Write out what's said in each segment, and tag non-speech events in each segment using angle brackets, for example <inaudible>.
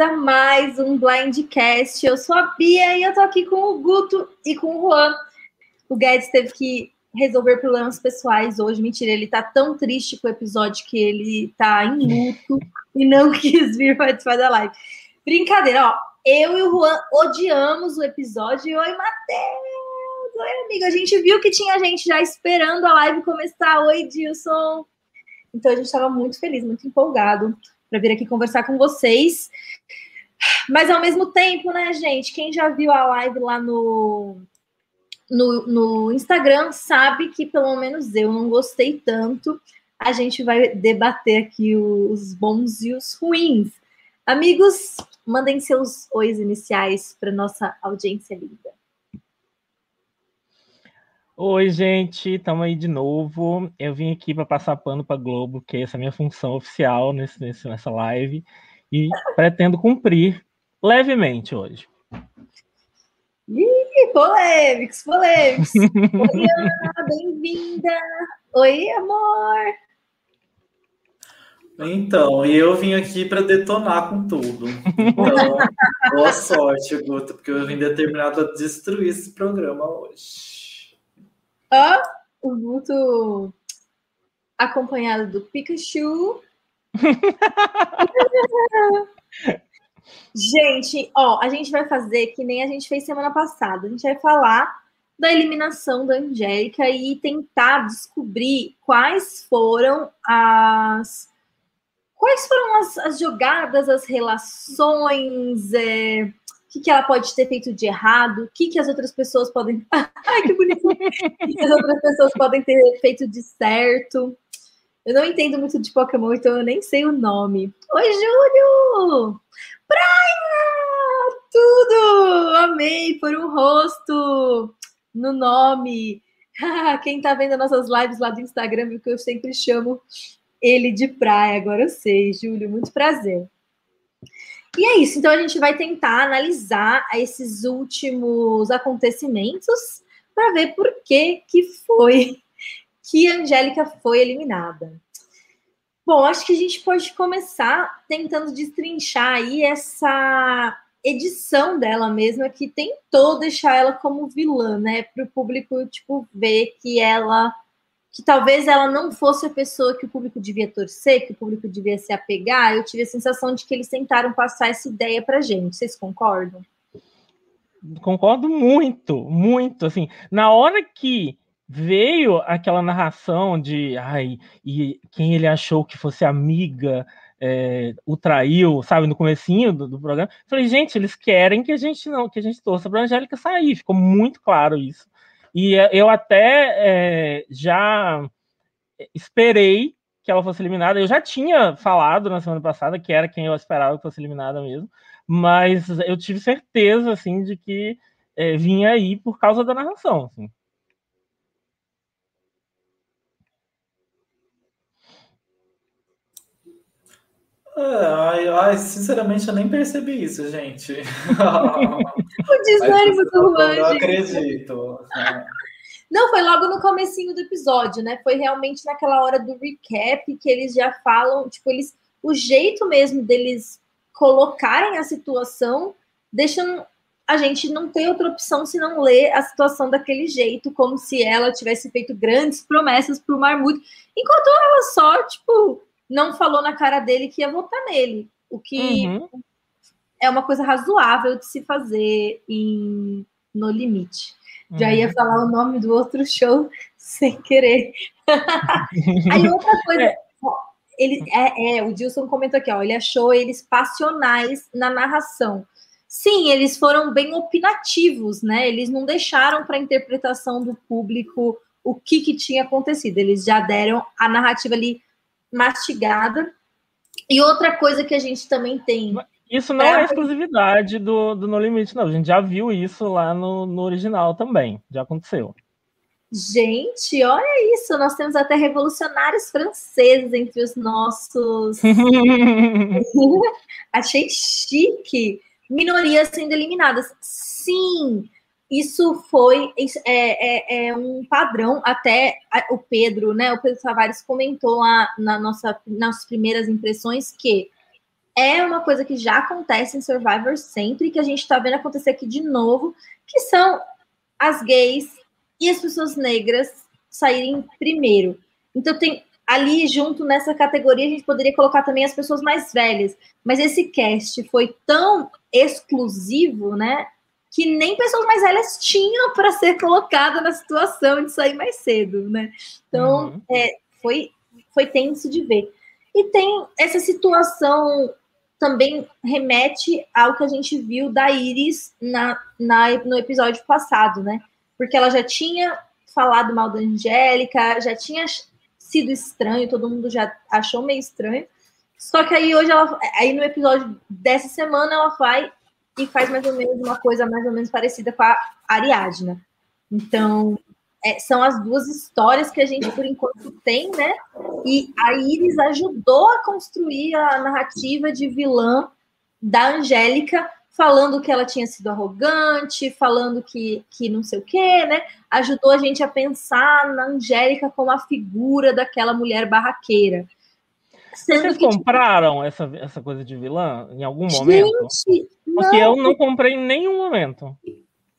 a mais um Blindcast. Eu sou a Bia e eu tô aqui com o Guto e com o Juan. O Guedes teve que resolver problemas pessoais hoje. Mentira, ele tá tão triste com o episódio que ele tá em luto e não <laughs> quis vir participar da live. Brincadeira, ó. Eu e o Juan odiamos o episódio. Oi, Matheus! Oi, amigo. A gente viu que tinha gente já esperando a live começar. Oi, Dilson. Então a gente estava muito feliz, muito empolgado para vir aqui conversar com vocês. Mas ao mesmo tempo, né, gente? Quem já viu a live lá no, no, no Instagram sabe que pelo menos eu não gostei tanto. A gente vai debater aqui os bons e os ruins. Amigos, mandem seus ois iniciais para nossa audiência linda. Oi, gente, estamos aí de novo. Eu vim aqui para passar pano para Globo, que essa é a minha função oficial nesse, nesse, nessa live, e pretendo cumprir levemente hoje. Ih, polêmicos, polêmicos. <laughs> Oi, Ana, bem-vinda. Oi, amor. Então, eu vim aqui para detonar com tudo. Então, <laughs> boa sorte, Guto, porque eu vim determinado a destruir esse programa hoje. Ó, o Guto acompanhado do Pikachu. <laughs> gente, ó, a gente vai fazer que nem a gente fez semana passada. A gente vai falar da eliminação da Angélica e tentar descobrir quais foram as quais foram as, as jogadas, as relações, é, que, que ela pode ter feito de errado, o que, que as outras pessoas podem. <laughs> Ai, que bonito! o que as outras pessoas podem ter feito de certo. Eu não entendo muito de Pokémon, então eu nem sei o nome. Oi, Júlio! Praia! Tudo! Amei por um rosto no nome. <laughs> Quem tá vendo nossas lives lá do Instagram, viu que eu sempre chamo ele de praia. Agora eu sei, Júlio, muito prazer. E é isso, então a gente vai tentar analisar esses últimos acontecimentos para ver por que, que foi <laughs> que Angélica foi eliminada. Bom, acho que a gente pode começar tentando destrinchar aí essa edição dela mesma que tentou deixar ela como vilã, né, para o público tipo ver que ela que talvez ela não fosse a pessoa que o público devia torcer, que o público devia se apegar, eu tive a sensação de que eles tentaram passar essa ideia para gente. Vocês concordam? Concordo muito, muito. Assim, na hora que veio aquela narração de ai, e quem ele achou que fosse amiga é, o traiu, sabe, no comecinho do, do, programa. Falei, gente, eles querem que a gente não, que a gente torça para Angélica sair. Ficou muito claro isso. E eh, eu até é, já esperei que ela fosse eliminada. Eu já tinha falado na semana passada que era quem eu esperava que fosse eliminada mesmo, mas eu tive certeza assim de que é, vinha aí por causa da narração. Assim. É, ai, ai, sinceramente, eu nem percebi isso, gente. <laughs> o desânimo do Juan. Não acredito. Não, foi logo no comecinho do episódio, né? Foi realmente naquela hora do recap que eles já falam, tipo, eles. O jeito mesmo deles colocarem a situação deixam a gente não ter outra opção se não ler a situação daquele jeito, como se ela tivesse feito grandes promessas para o Marmute, enquanto ela só, tipo, não falou na cara dele que ia votar nele, o que uhum. é uma coisa razoável de se fazer em No Limite. Uhum. Já ia falar o nome do outro show <laughs> sem querer. <laughs> Aí outra coisa, é. ele é, é, o Dilson comentou aqui, ó, ele achou eles passionais na narração. Sim, eles foram bem opinativos, né? Eles não deixaram para a interpretação do público o que, que tinha acontecido. Eles já deram a narrativa ali mastigada. E outra coisa que a gente também tem. Isso não é, é exclusividade do, do No Limite, não. A gente já viu isso lá no, no original também. Já aconteceu. Gente, olha isso. Nós temos até revolucionários franceses entre os nossos. <laughs> <laughs> Achei chique. Minorias sendo eliminadas. Sim, isso foi é, é, é, um padrão, até o Pedro, né? O Pedro Tavares comentou lá na nossa, nas primeiras impressões que é uma coisa que já acontece em Survivor sempre, que a gente está vendo acontecer aqui de novo, que são as gays e as pessoas negras saírem primeiro. Então tem ali junto nessa categoria a gente poderia colocar também as pessoas mais velhas, mas esse cast foi tão exclusivo, né, que nem pessoas mais velhas tinham para ser colocada na situação de sair mais cedo, né? Então, uhum. é, foi foi tenso de ver. E tem essa situação também remete ao que a gente viu da Iris na, na, no episódio passado, né? Porque ela já tinha falado mal da Angélica, já tinha sido estranho, todo mundo já achou meio estranho. Só que aí hoje ela, aí no episódio dessa semana ela vai e faz mais ou menos uma coisa mais ou menos parecida com a Ariadna. Então, é, são as duas histórias que a gente, por enquanto, tem, né? E a Iris ajudou a construir a narrativa de vilã da Angélica, falando que ela tinha sido arrogante, falando que, que não sei o quê, né? Ajudou a gente a pensar na Angélica como a figura daquela mulher barraqueira. Sendo Vocês que, tipo, compraram tipo... essa, essa coisa de vilã em algum gente, momento? Porque não. eu não comprei em nenhum momento.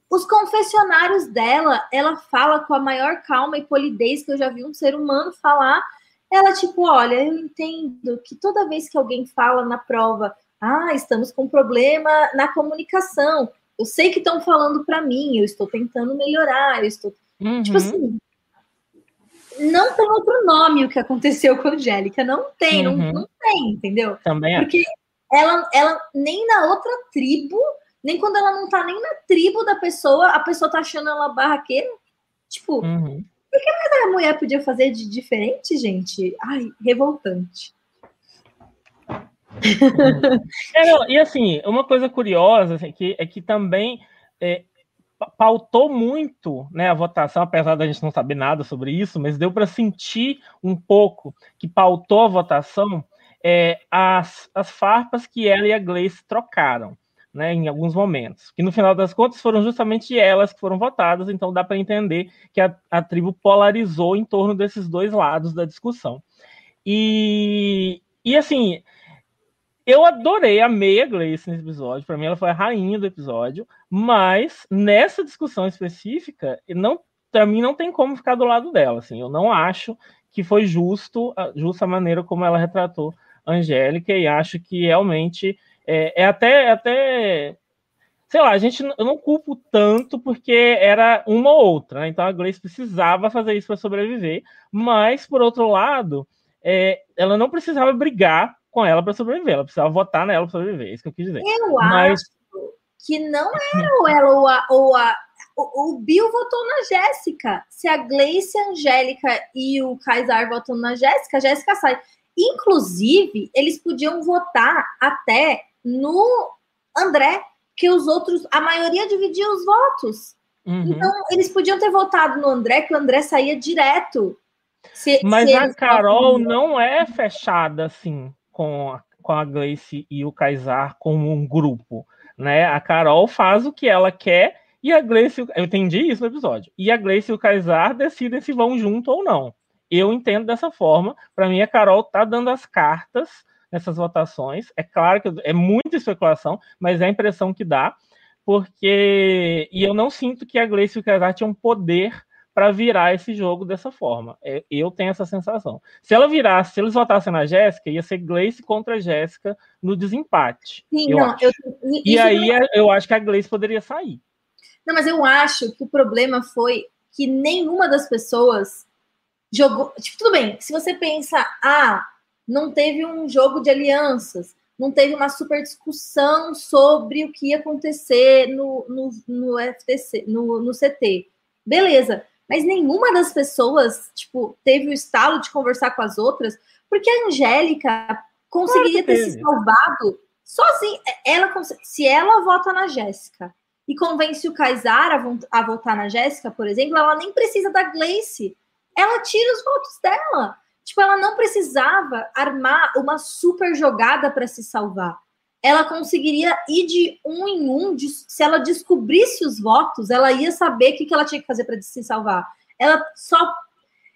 Os confessionários dela, ela fala com a maior calma e polidez que eu já vi um ser humano falar. Ela, tipo, olha, eu entendo que toda vez que alguém fala na prova, ah, estamos com problema na comunicação. Eu sei que estão falando para mim, eu estou tentando melhorar, eu estou. Uhum. Tipo assim, não tem outro nome o que aconteceu com a Angélica. Não tem, uhum. não, não tem, entendeu? Também Porque ela, ela nem na outra tribo nem quando ela não tá nem na tribo da pessoa, a pessoa tá achando ela barraqueira. Tipo, uhum. o que mais a mulher podia fazer de diferente, gente? Ai, revoltante. <laughs> É, não, e assim, uma coisa curiosa assim, que, é que também é, pautou muito né, a votação, apesar da gente não saber nada sobre isso, mas deu para sentir um pouco que pautou a votação é, as, as farpas que ela e a Gleice trocaram né, em alguns momentos. Que no final das contas foram justamente elas que foram votadas, então dá para entender que a, a, tribo polarizou em torno desses dois lados da discussão. E, e assim, eu adorei, amei a Grace nesse episódio, para mim ela foi a rainha do episódio, mas nessa discussão específica, não para mim não tem como ficar do lado dela, assim, eu não acho que foi justo, justa a maneira como ela retratou a Angélica e acho que realmente é, é até, é até sei lá, a gente eu não culpo tanto porque era uma ou outra, né? então a Grace precisava fazer isso para sobreviver, mas por outro lado, é, ela não precisava brigar com ela para sobreviver, ela precisava votar nela para sobreviver, é isso que eu quis dizer. Eu mas... acho que não era ou ela ou a, ou a o, o Bill votou na Jéssica. Se a Gleice, a Angélica e o Kaysar votam na Jéssica, a Jéssica sai. Inclusive, eles podiam votar até no André, que os outros, a maioria dividia os votos. Uhum. Então, eles podiam ter votado no André, que o André saía direto. Se, Mas se a Carol não é fechada assim com a, com a Gleice e o Kaysar como um grupo, né? A Carol faz o que ela quer e a Gleice, eu entendi isso no episódio. E a Gleice e o Kaysar decidem se vão junto ou não. Eu entendo dessa forma. Para mim, a Carol tá dando as cartas nessas votações. É claro que é muita especulação, mas é a impressão que dá, porque. E eu não sinto que a Gleice e o Casar tinham poder para virar esse jogo dessa forma. É, eu tenho essa sensação. Se ela virasse, se eles votassem na Jéssica, ia ser Gleice contra Jéssica no desempate. Sim, eu não, eu, e aí não... É, eu acho que a Gleice poderia sair. Não, mas eu acho que o problema foi que nenhuma das pessoas jogou. Tipo, tudo bem, se você pensa, ah, não teve um jogo de alianças, não teve uma super discussão sobre o que ia acontecer no, no, no FTC, no, no CT. Beleza, mas nenhuma das pessoas, tipo, teve o estalo de conversar com as outras, porque a Angélica conseguiria ter se salvado sozinha. Ela, se ela vota na Jéssica e convence o Kaysar a, a votar na Jéssica, por exemplo, ela nem precisa da Gleice. Ela tira os votos dela. Tipo, ela não precisava armar uma super jogada para se salvar. Ela conseguiria ir de um em um, de, se ela descobrisse os votos, ela ia saber o que, que ela tinha que fazer para se salvar. Ela só.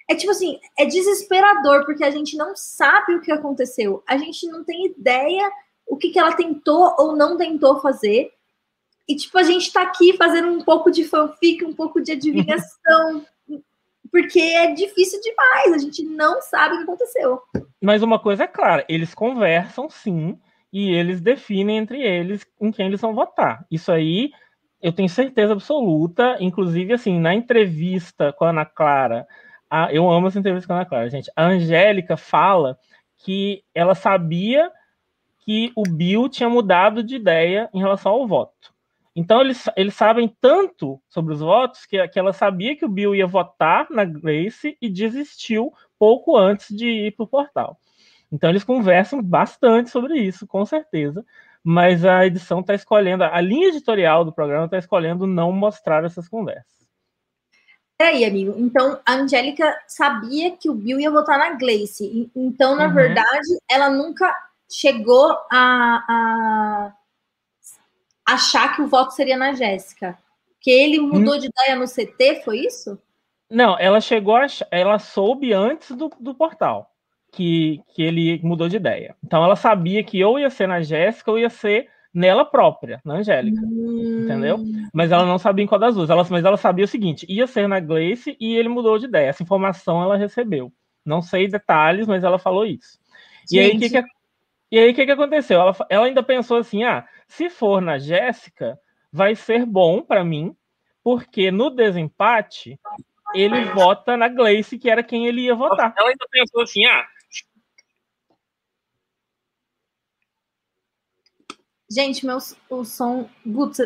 É tipo assim, é desesperador, porque a gente não sabe o que aconteceu. A gente não tem ideia o que, que ela tentou ou não tentou fazer. E, tipo, a gente tá aqui fazendo um pouco de fanfic, um pouco de adivinhação, <laughs> porque é difícil demais, a gente não sabe o que aconteceu. Mas uma coisa é clara, eles conversam sim, e eles definem entre eles em quem eles vão votar. Isso aí eu tenho certeza absoluta, inclusive assim, na entrevista com a Ana Clara, a, eu amo essa entrevista com a Ana Clara, gente. A Angélica fala que ela sabia que o Bill tinha mudado de ideia em relação ao voto. Então, eles, eles sabem tanto sobre os votos que, que ela sabia que o Bill ia votar na Grace e desistiu pouco antes de ir para o portal. Então, eles conversam bastante sobre isso, com certeza. Mas a edição está escolhendo, a linha editorial do programa está escolhendo não mostrar essas conversas. Peraí, amigo. Então, a Angélica sabia que o Bill ia votar na Glace. Então, na uhum. verdade, ela nunca chegou a, a, achar que o voto seria na Jéssica. Que ele mudou hum. de ideia no CT, foi isso? Não, ela chegou a, ela soube antes do, do portal que, que ele mudou de ideia. Então ela sabia que ou ia ser na Jéssica ou ia ser nela própria, na Angélica. Hum. Entendeu? Mas ela não sabia em qual das duas. Ela, mas ela sabia o seguinte: ia ser na Glace e ele mudou de ideia. Essa informação ela recebeu. Não sei detalhes, mas ela falou isso. Gente. E aí, o que, que, e aí, que, que aconteceu? Ela, ela ainda pensou assim: ah, se for na Jéssica, vai ser bom para mim, porque no desempate ele vota na Gleice, que era quem ele ia votar. Ela ainda pensou assim: ah, Gente, meu, o som. Putz,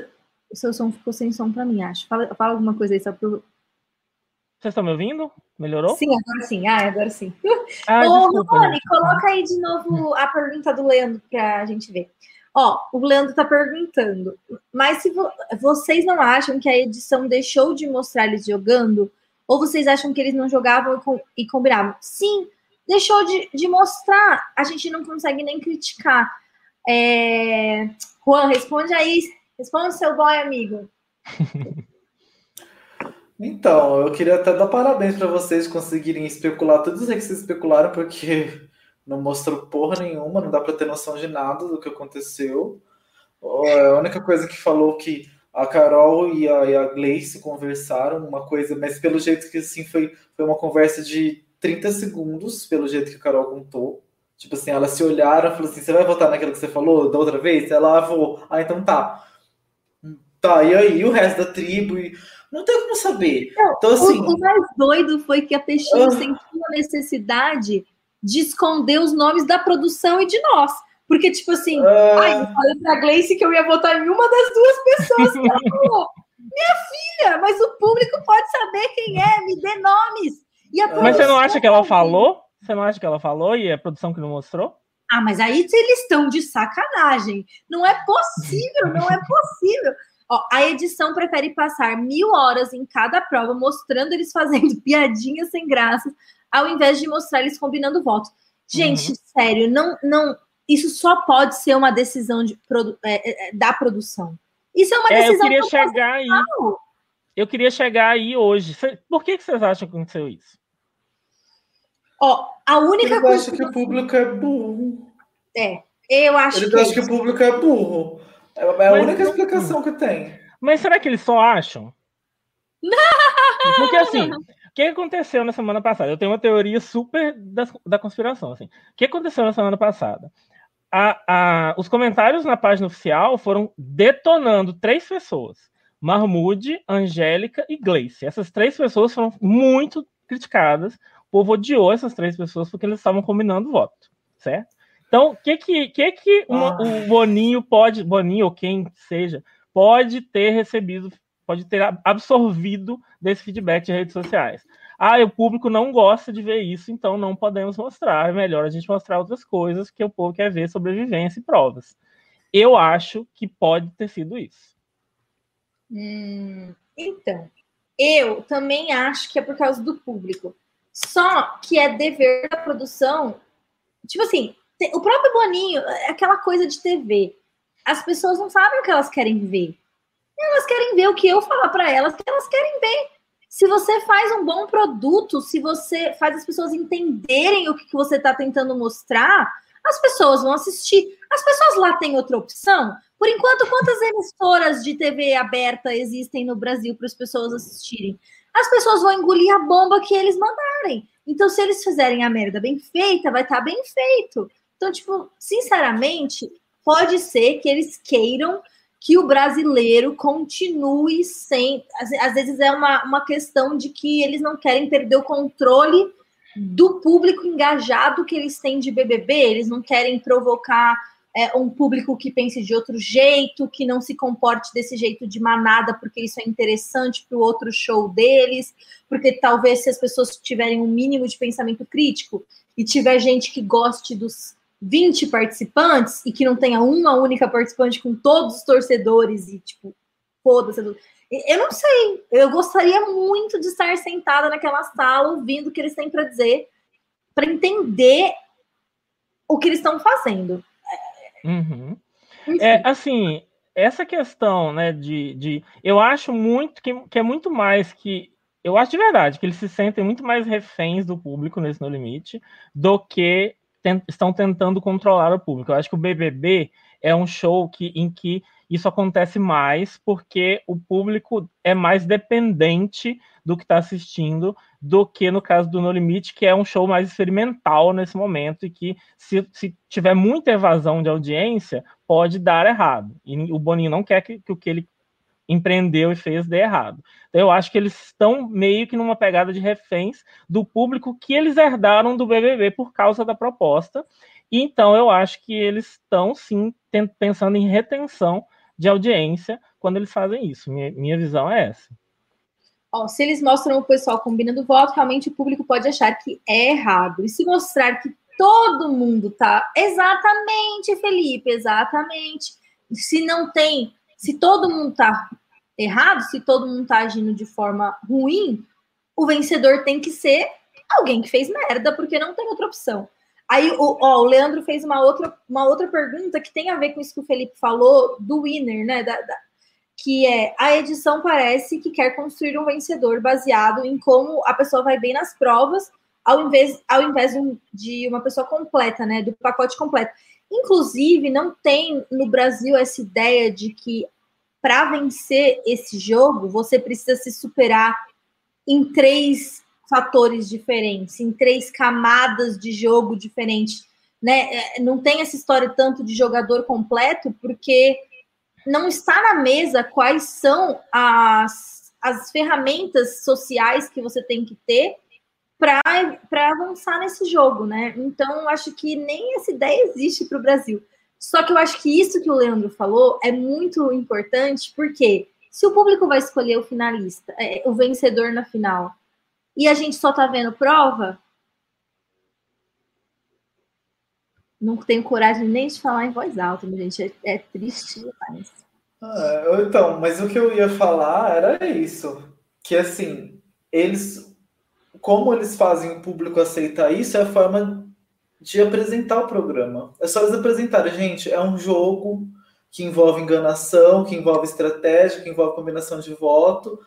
o seu som ficou sem som para mim, acho. Fala, fala alguma coisa aí só pro. Vocês estão me ouvindo? Melhorou? Sim, agora sim. Ah, agora sim. Ah, Ô, desculpa, Rony, coloca aí de novo a pergunta do Leandro para a gente ver. Ó, o Leandro está perguntando, mas se vo vocês não acham que a edição deixou de mostrar eles jogando? Ou vocês acham que eles não jogavam e, com e combinavam? Sim, deixou de, de mostrar. A gente não consegue nem criticar. É... Juan, responde aí. Responde seu boy, amigo. <laughs> Então, eu queria até dar parabéns para vocês conseguirem especular tudo isso que vocês especularam, porque não mostrou porra nenhuma, não dá para ter noção de nada do que aconteceu. A única coisa que falou que a Carol e a, e a Gleice conversaram uma coisa, mas pelo jeito que assim foi, foi uma conversa de 30 segundos, pelo jeito que a Carol contou. Tipo assim, elas se olharam e falaram assim: você vai votar naquilo que você falou da outra vez? Ela, ah, vou. Ah, então tá. Tá, e aí o resto da tribo? E... Não tem como saber. Não, então, assim... o, o, mais doido foi que a Peixinho uh... sentiu a necessidade de esconder os nomes da produção e de nós. Porque, tipo assim, uh... ai, eu falei pra Gleice que eu ia votar em uma das duas pessoas que ela falou. <laughs> Minha filha, mas o público pode saber quem é, me dê nomes. mas você não acha que ela falou? Você não acha que ela falou e a produção que não mostrou? Ah, mas aí eles estão de sacanagem. Não é possível, não é possível. Ó, a edição prefere passar mil horas em cada prova, mostrando eles fazendo <laughs> piadinhas sem graça, ao invés de mostrar eles combinando votos. Gente, uhum. sério, não, não. Isso só pode ser uma decisão de, é, é, da produção. Isso é uma decisão. É, eu queria chegar aí. Eu queria chegar aí hoje. Por que, que vocês acham que aconteceu isso? Ó, a única eu coisa. acho que o público é burro. É, eu acho Ele que. acha que o público é burro. É, é a Mas... única explicação que tem. Mas será que eles só acham? Não! <laughs> Porque assim, o que aconteceu na semana passada? Eu tenho uma teoria super da, da conspiração. Assim. O que aconteceu na semana passada? A, a, os comentários na página oficial foram detonando três pessoas: Marmude, Angélica e Gleice. Essas três pessoas foram muito criticadas povo odiou essas três pessoas porque eles estavam combinando voto, certo? Então, o que que, que, que uma, ah. o Boninho pode, Boninho ou quem seja, pode ter recebido, pode ter absorvido desse feedback de redes sociais? Ah, o público não gosta de ver isso, então não podemos mostrar. É melhor a gente mostrar outras coisas que o povo quer ver sobrevivência e provas. Eu acho que pode ter sido isso. Hum, então, eu também acho que é por causa do público. Só que é dever da produção. Tipo assim, o próprio Boninho, é aquela coisa de TV. As pessoas não sabem o que elas querem ver. Elas querem ver o que eu falar para elas que elas querem ver. Se você faz um bom produto, se você faz as pessoas entenderem o que você está tentando mostrar, as pessoas vão assistir. As pessoas lá têm outra opção? Por enquanto, quantas emissoras de TV aberta existem no Brasil para as pessoas assistirem? As pessoas vão engolir a bomba que eles mandarem. Então, se eles fizerem a merda bem feita, vai estar tá bem feito. Então, tipo, sinceramente, pode ser que eles queiram que o brasileiro continue sem. Às, às vezes é uma, uma questão de que eles não querem perder o controle do público engajado que eles têm de BBB, eles não querem provocar é, um público que pense de outro jeito, que não se comporte desse jeito de manada, porque isso é interessante para o outro show deles, porque talvez se as pessoas tiverem um mínimo de pensamento crítico e tiver gente que goste dos 20 participantes e que não tenha uma única participante com todos os torcedores e tipo, foda-se. Eu não sei. Eu gostaria muito de estar sentada naquela sala ouvindo o que eles têm para dizer, para entender o que eles estão fazendo. Uhum. É, assim, essa questão, né, de, de eu acho muito que, que é muito mais que eu acho de verdade que eles se sentem muito mais reféns do público nesse No Limite do que tent, estão tentando controlar o público. Eu acho que o BBB é um show que, em que isso acontece mais porque o público é mais dependente do que está assistindo do que no caso do No Limite, que é um show mais experimental nesse momento e que, se, se tiver muita evasão de audiência, pode dar errado. E o Boninho não quer que, que o que ele empreendeu e fez dê errado. Então, eu acho que eles estão meio que numa pegada de reféns do público que eles herdaram do BBB por causa da proposta. E então eu acho que eles estão sim pensando em retenção de audiência quando eles fazem isso. Minha, minha visão é essa. Se eles mostram o pessoal combinando voto, realmente o público pode achar que é errado. E se mostrar que todo mundo tá exatamente, Felipe, exatamente. Se não tem, se todo mundo tá errado, se todo mundo tá agindo de forma ruim, o vencedor tem que ser alguém que fez merda, porque não tem outra opção. Aí o, ó, o Leandro fez uma outra, uma outra pergunta que tem a ver com isso que o Felipe falou do winner, né? Da, da, que é a edição parece que quer construir um vencedor baseado em como a pessoa vai bem nas provas, ao invés, ao invés de uma pessoa completa, né? Do pacote completo. Inclusive, não tem no Brasil essa ideia de que para vencer esse jogo você precisa se superar em três fatores diferentes, em três camadas de jogo diferentes. Né? É, não tem essa história tanto de jogador completo, porque não está na mesa quais são as, as ferramentas sociais que você tem que ter para avançar nesse jogo, né? Então, acho que nem essa ideia existe para o Brasil. Só que eu acho que isso que o Leandro falou é muito importante, porque se o público vai escolher o finalista, é, o vencedor na final, e a gente só tá vendo prova, não tenho coragem nem de falar em voz alta, gente. É, é triste demais. Ah, então, mas o que eu ia falar era isso. Que assim, eles. Como eles fazem o público aceitar isso, é a forma de apresentar o programa. É só eles apresentarem, gente, é um jogo que envolve enganação, que envolve estratégia, que envolve combinação de voto.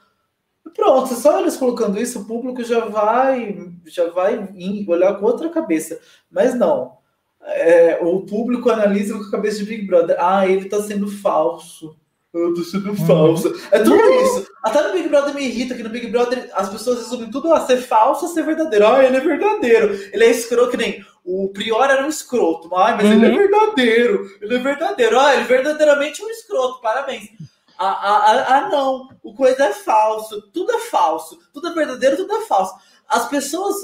Pronto, só eles colocando isso, o público já vai, já vai olhar com outra cabeça. Mas não. É, o público analisa com a cabeça de Big Brother. Ah, ele tá sendo falso. Eu tô sendo uhum. falso. É tudo isso. Até no Big Brother me irrita que no Big Brother as pessoas resumem tudo a ser falso a ser verdadeiro. Ah, ele é verdadeiro. Ele é escroto, que nem o Prior era um escroto. Ah, mas uhum. ele é uhum. verdadeiro. Ele é verdadeiro. Ah, ele é verdadeiramente um escroto. Parabéns. Ah, ah, ah, ah, não, o coisa é falso, tudo é falso, tudo é verdadeiro, tudo é falso. As pessoas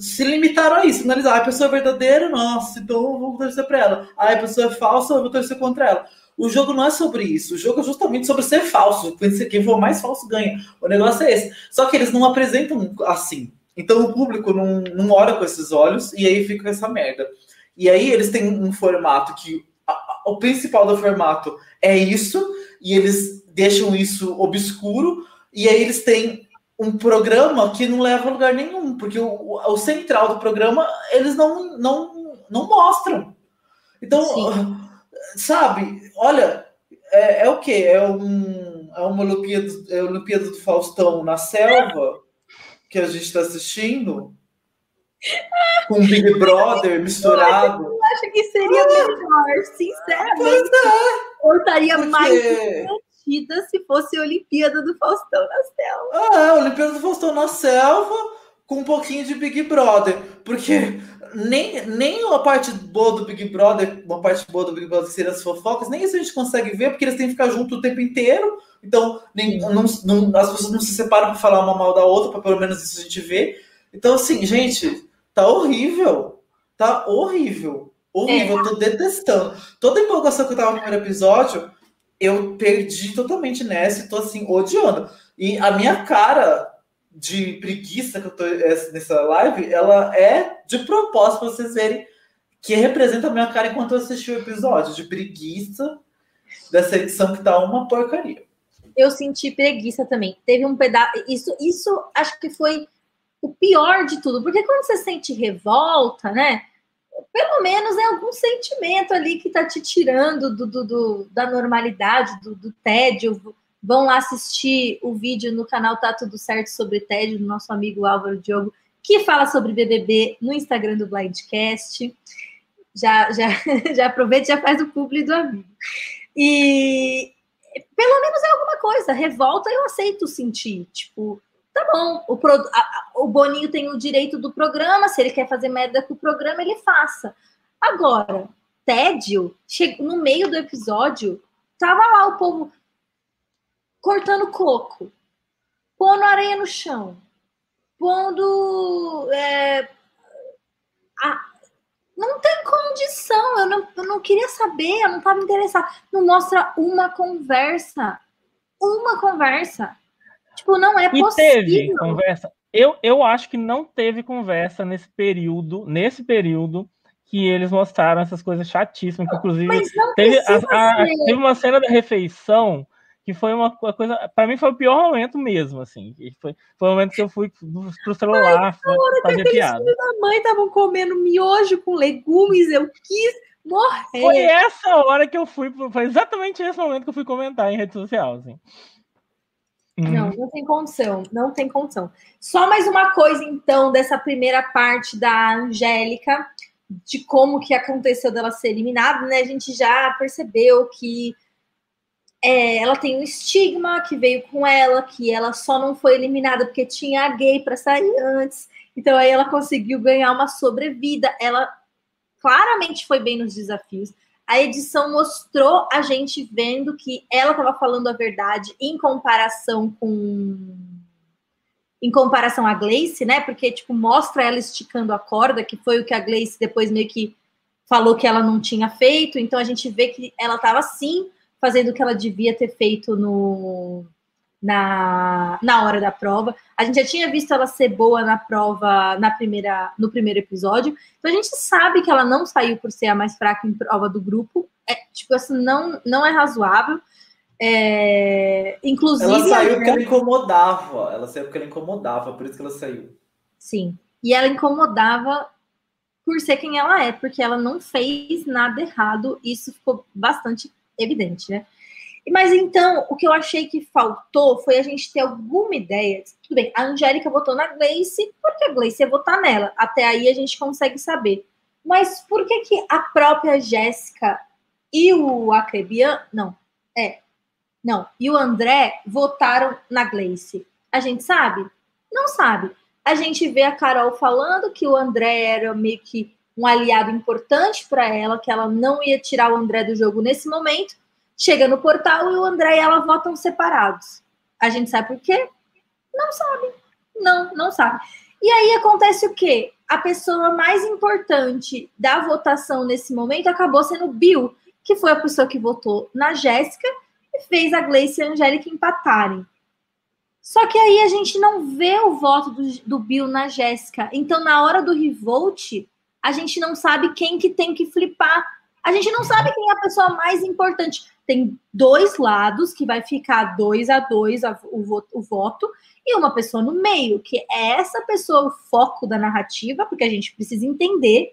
se limitaram a isso, analisar, a pessoa é verdadeira, nossa, então eu vou torcer para ela. Ah, a pessoa é falsa, eu vou torcer contra ela. O jogo não é sobre isso, o jogo é justamente sobre ser falso. Quem for mais falso ganha. O negócio é esse. Só que eles não apresentam assim. Então o público não, não olha com esses olhos e aí fica essa merda. E aí eles têm um formato que a, a, o principal do formato é isso, e eles deixam isso obscuro, e aí eles têm um programa que não leva a lugar nenhum, porque o, o central do programa eles não, não, não mostram. Então, Sim. <laughs> sabe, olha, é, é o que? É, um, é uma Olimpíada, é Olimpíada do Faustão na selva que a gente está assistindo? Com Big Brother misturado. acho que seria melhor, sinceramente. É. Eu estaria Porque... mais divertida se fosse a Olimpíada do Faustão na selva. Ah, Olimpíada do Faustão na selva com um pouquinho de Big Brother. Porque nem, nem a parte boa do Big Brother, uma parte boa do Big Brother que seria as fofocas, nem isso a gente consegue ver, porque eles têm que ficar junto o tempo inteiro. Então, nem, não, não, as pessoas não se separam para falar uma mal da outra, para pelo menos isso a gente ver. Então, assim, gente, tá horrível. Tá horrível. Horrível, é. eu tô detestando. Toda empolgação que eu tava no primeiro episódio, eu perdi totalmente nessa e tô assim, odiando. E a minha cara de preguiça que eu tô nessa live, ela é de propósito para vocês verem que representa a minha cara enquanto eu assisti o episódio, de preguiça dessa edição que tá uma porcaria. Eu senti preguiça também. Teve um pedaço. Isso, isso acho que foi o pior de tudo, porque quando você sente revolta, né? Pelo menos é algum sentimento ali que tá te tirando do, do, do da normalidade, do, do tédio Vão lá assistir o vídeo no canal Tá Tudo Certo sobre TED, do nosso amigo Álvaro Diogo, que fala sobre BBB no Instagram do Blindcast. Já, já, <laughs> já aproveita e já faz o publi do amigo. E pelo menos é alguma coisa. Revolta eu aceito sentir. Tipo, tá bom, o, pro, a, o Boninho tem o direito do programa, se ele quer fazer merda com o programa, ele faça. Agora, tédio, no meio do episódio, tava lá o povo cortando coco, pondo areia no chão, pondo. É, a, não tem condição, eu não, eu não queria saber, eu não estava interessada. Não mostra uma conversa. Uma conversa. Tipo, não é e possível. teve conversa. Eu, eu acho que não teve conversa nesse período, nesse período que eles mostraram essas coisas chatíssimas, que inclusive teve, a, a, teve uma cena da refeição que foi uma coisa, para mim foi o pior momento mesmo, assim. Foi, foi o momento que eu fui pro celular Ai, fazer piada. da mãe estavam comendo miojo com legumes, eu quis morrer. Foi essa hora que eu fui, foi exatamente esse momento que eu fui comentar em rede social, assim. Não, uhum. não tem condição, não tem condição. Só mais uma coisa, então, dessa primeira parte da Angélica, de como que aconteceu dela ser eliminada, né? A gente já percebeu que é, ela tem um estigma que veio com ela, que ela só não foi eliminada porque tinha a gay para sair antes. Então aí ela conseguiu ganhar uma sobrevida. Ela claramente foi bem nos desafios. A edição mostrou a gente vendo que ela estava falando a verdade em comparação com em comparação à Gleice, né? Porque tipo mostra ela esticando a corda, que foi o que a Gleice depois meio que falou que ela não tinha feito. Então a gente vê que ela estava sim fazendo o que ela devia ter feito no, na, na hora da prova. A gente já tinha visto ela ser boa na prova na primeira, no primeiro episódio. Então a gente sabe que ela não saiu por ser a mais fraca em prova do grupo. É, tipo assim, não, não é razoável. É, inclusive. Ela saiu porque ela incomodava. Ela saiu porque ela incomodava, por isso que ela saiu. Sim. E ela incomodava por ser quem ela é, porque ela não fez nada errado. Isso ficou bastante evidente, né? Mas então, o que eu achei que faltou foi a gente ter alguma ideia. Tudo bem, a Angélica votou na Gleice, porque a Gleice ia votar nela. Até aí a gente consegue saber. Mas por que, que a própria Jéssica e o Acrebian. Não, é. Não, e o André votaram na Gleice? A gente sabe? Não sabe. A gente vê a Carol falando que o André era meio que um aliado importante para ela, que ela não ia tirar o André do jogo nesse momento. Chega no portal e o André e ela votam separados. A gente sabe por quê? Não sabe. Não, não sabe. E aí acontece o quê? A pessoa mais importante da votação nesse momento acabou sendo o Bill, que foi a pessoa que votou na Jéssica e fez a Gleice e a Angélica empatarem. Só que aí a gente não vê o voto do, do Bill na Jéssica. Então, na hora do revolt, a gente não sabe quem que tem que flipar. A gente não sabe quem é a pessoa mais importante. Tem dois lados que vai ficar dois a dois a, o, voto, o voto e uma pessoa no meio, que é essa pessoa o foco da narrativa, porque a gente precisa entender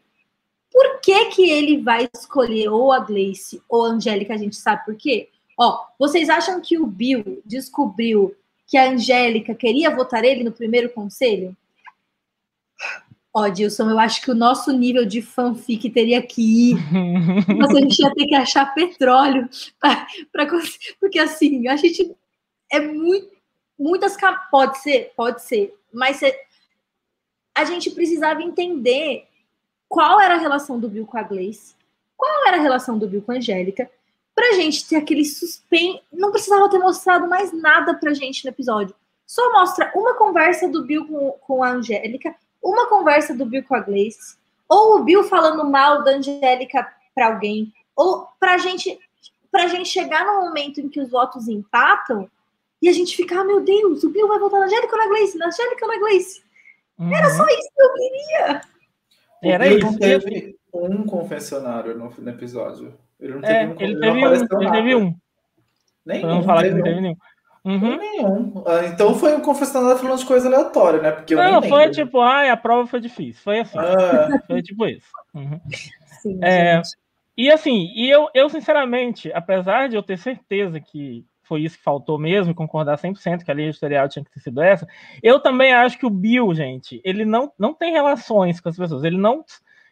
por que, que ele vai escolher ou a Gleice ou a Angélica, a gente sabe por quê? Ó, vocês acham que o Bill descobriu que a Angélica queria votar ele no primeiro conselho? Ó, oh, Dilson, eu acho que o nosso nível de fanfic teria que ir. <laughs> Mas a gente ia ter que achar petróleo para porque assim, a gente é muito muitas pode ser, pode ser, mas a gente precisava entender qual era a relação do Bill com a Gleice, qual era a relação do Bill com a Angélica, pra gente ter aquele suspense. Não precisava ter mostrado mais nada pra gente no episódio. Só mostra uma conversa do Bill com, com a Angélica, uma conversa do Bill com a Gleice, ou o Bill falando mal da Angélica para alguém, ou pra gente pra gente chegar no momento em que os votos empatam e a gente ficar, ah, meu Deus, o Bill vai votar na Angélica ou na Gleice? Na Angélica ou na Gleice? Uhum. Era só isso que eu queria. Era isso. Não teve um confessionário no, no episódio. Ele não teve é, um. Ele teve um. Ele teve um. Nem não falar que não teve nenhum. Uhum. Nenhum. Ah, então foi um confessionário falando de coisa aleatória, né? Porque não, foi tipo, ah, a prova foi difícil. Foi assim. Ah. <laughs> Foi tipo isso. Uhum. Sim, é, e assim, e eu, eu, sinceramente, apesar de eu ter certeza que foi isso que faltou mesmo, concordar 100% que a linha editorial tinha que ter sido essa, eu também acho que o Bill, gente, ele não, não tem relações com as pessoas, ele não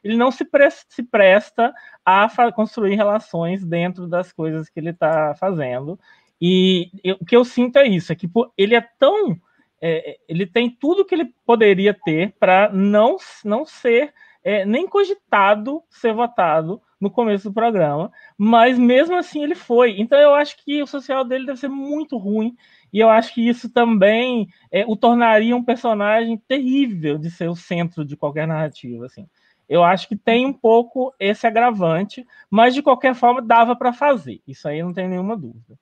ele não se, pre se presta a construir relações dentro das coisas que ele está fazendo. E eu, o que eu sinto é isso, é que pô, ele é tão. É, ele tem tudo que ele poderia ter para não, não ser é, nem cogitado ser votado no começo do programa, mas mesmo assim ele foi. Então eu acho que o social dele deve ser muito ruim, e eu acho que isso também é, o tornaria um personagem terrível de ser o centro de qualquer narrativa. Assim. Eu acho que tem um pouco esse agravante, mas de qualquer forma dava para fazer. Isso aí não tem nenhuma dúvida.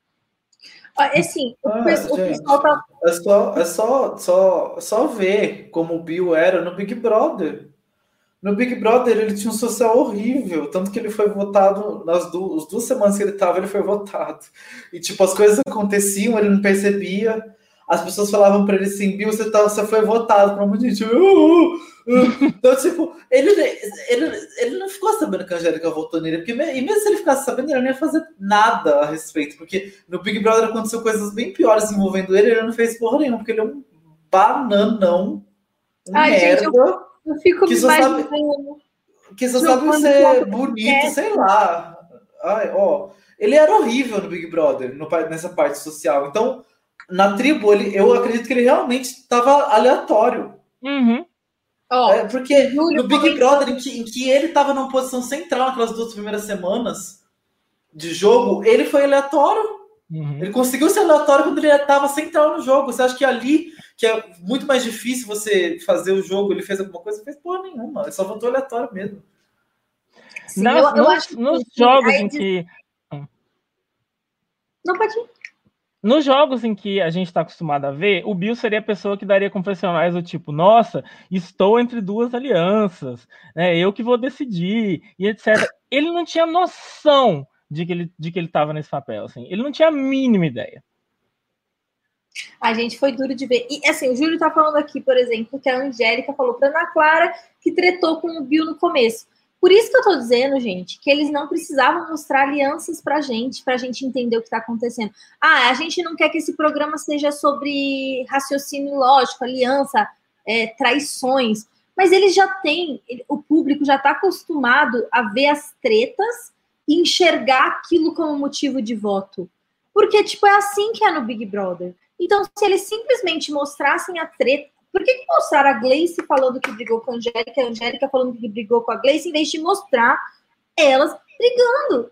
Assim, ah, o, pessoal tá... É só, é só, só, só ver como o Bill era no Big Brother. No Big Brother ele tinha um social horrível, tanto que ele foi votado nas duas, duas semanas que ele estava, ele foi votado. E tipo, as coisas aconteciam, ele não percebia. As pessoas falavam para ele assim, Bill, você, tá, você foi votado para muita gente. Uh, uh, uh. Então, tipo, ele, ele, ele não ficou sabendo que a Angélica votou nele, porque, e mesmo se ele ficasse sabendo, ele não ia fazer nada a respeito, porque no Big Brother aconteceu coisas bem piores envolvendo ele, ele não fez porra nenhuma, porque ele é um bananão, um Ai, merda. Gente, eu, eu fico que só sabe, que só sabe ser bonito, sei lá. Ai, ó, ele era horrível no Big Brother, no, nessa parte social. Então, na tribo, ele, eu acredito que ele realmente estava aleatório. Uhum. Oh, é, porque no Big Brother, em que, em que ele estava numa posição central naquelas duas primeiras semanas de jogo, ele foi aleatório. Uhum. Ele conseguiu ser aleatório quando ele estava central no jogo. Você acha que ali, que é muito mais difícil você fazer o jogo, ele fez alguma coisa? Ele fez porra nenhuma. Ele só voltou aleatório mesmo. Sim, Não, eu, eu nos, acho nos jogos em que. Não pode ir. Nos jogos em que a gente está acostumado a ver, o Bill seria a pessoa que daria confessionais do tipo, nossa, estou entre duas alianças, né, eu que vou decidir, e etc. Ele não tinha noção de que ele de que ele estava nesse papel, assim. Ele não tinha a mínima ideia. A gente foi duro de ver. E assim, o Júlio está falando aqui, por exemplo, que a Angélica falou para Ana Clara que tretou com o Bill no começo. Por isso que eu tô dizendo, gente, que eles não precisavam mostrar alianças pra gente, pra gente entender o que tá acontecendo. Ah, a gente não quer que esse programa seja sobre raciocínio lógico, aliança, é, traições. Mas eles já têm, o público já está acostumado a ver as tretas e enxergar aquilo como motivo de voto. Porque, tipo, é assim que é no Big Brother. Então, se eles simplesmente mostrassem a treta, por que, que mostraram a Gleice falando que brigou com a Angélica, a Angélica falando que brigou com a Gleice, em vez de mostrar elas brigando?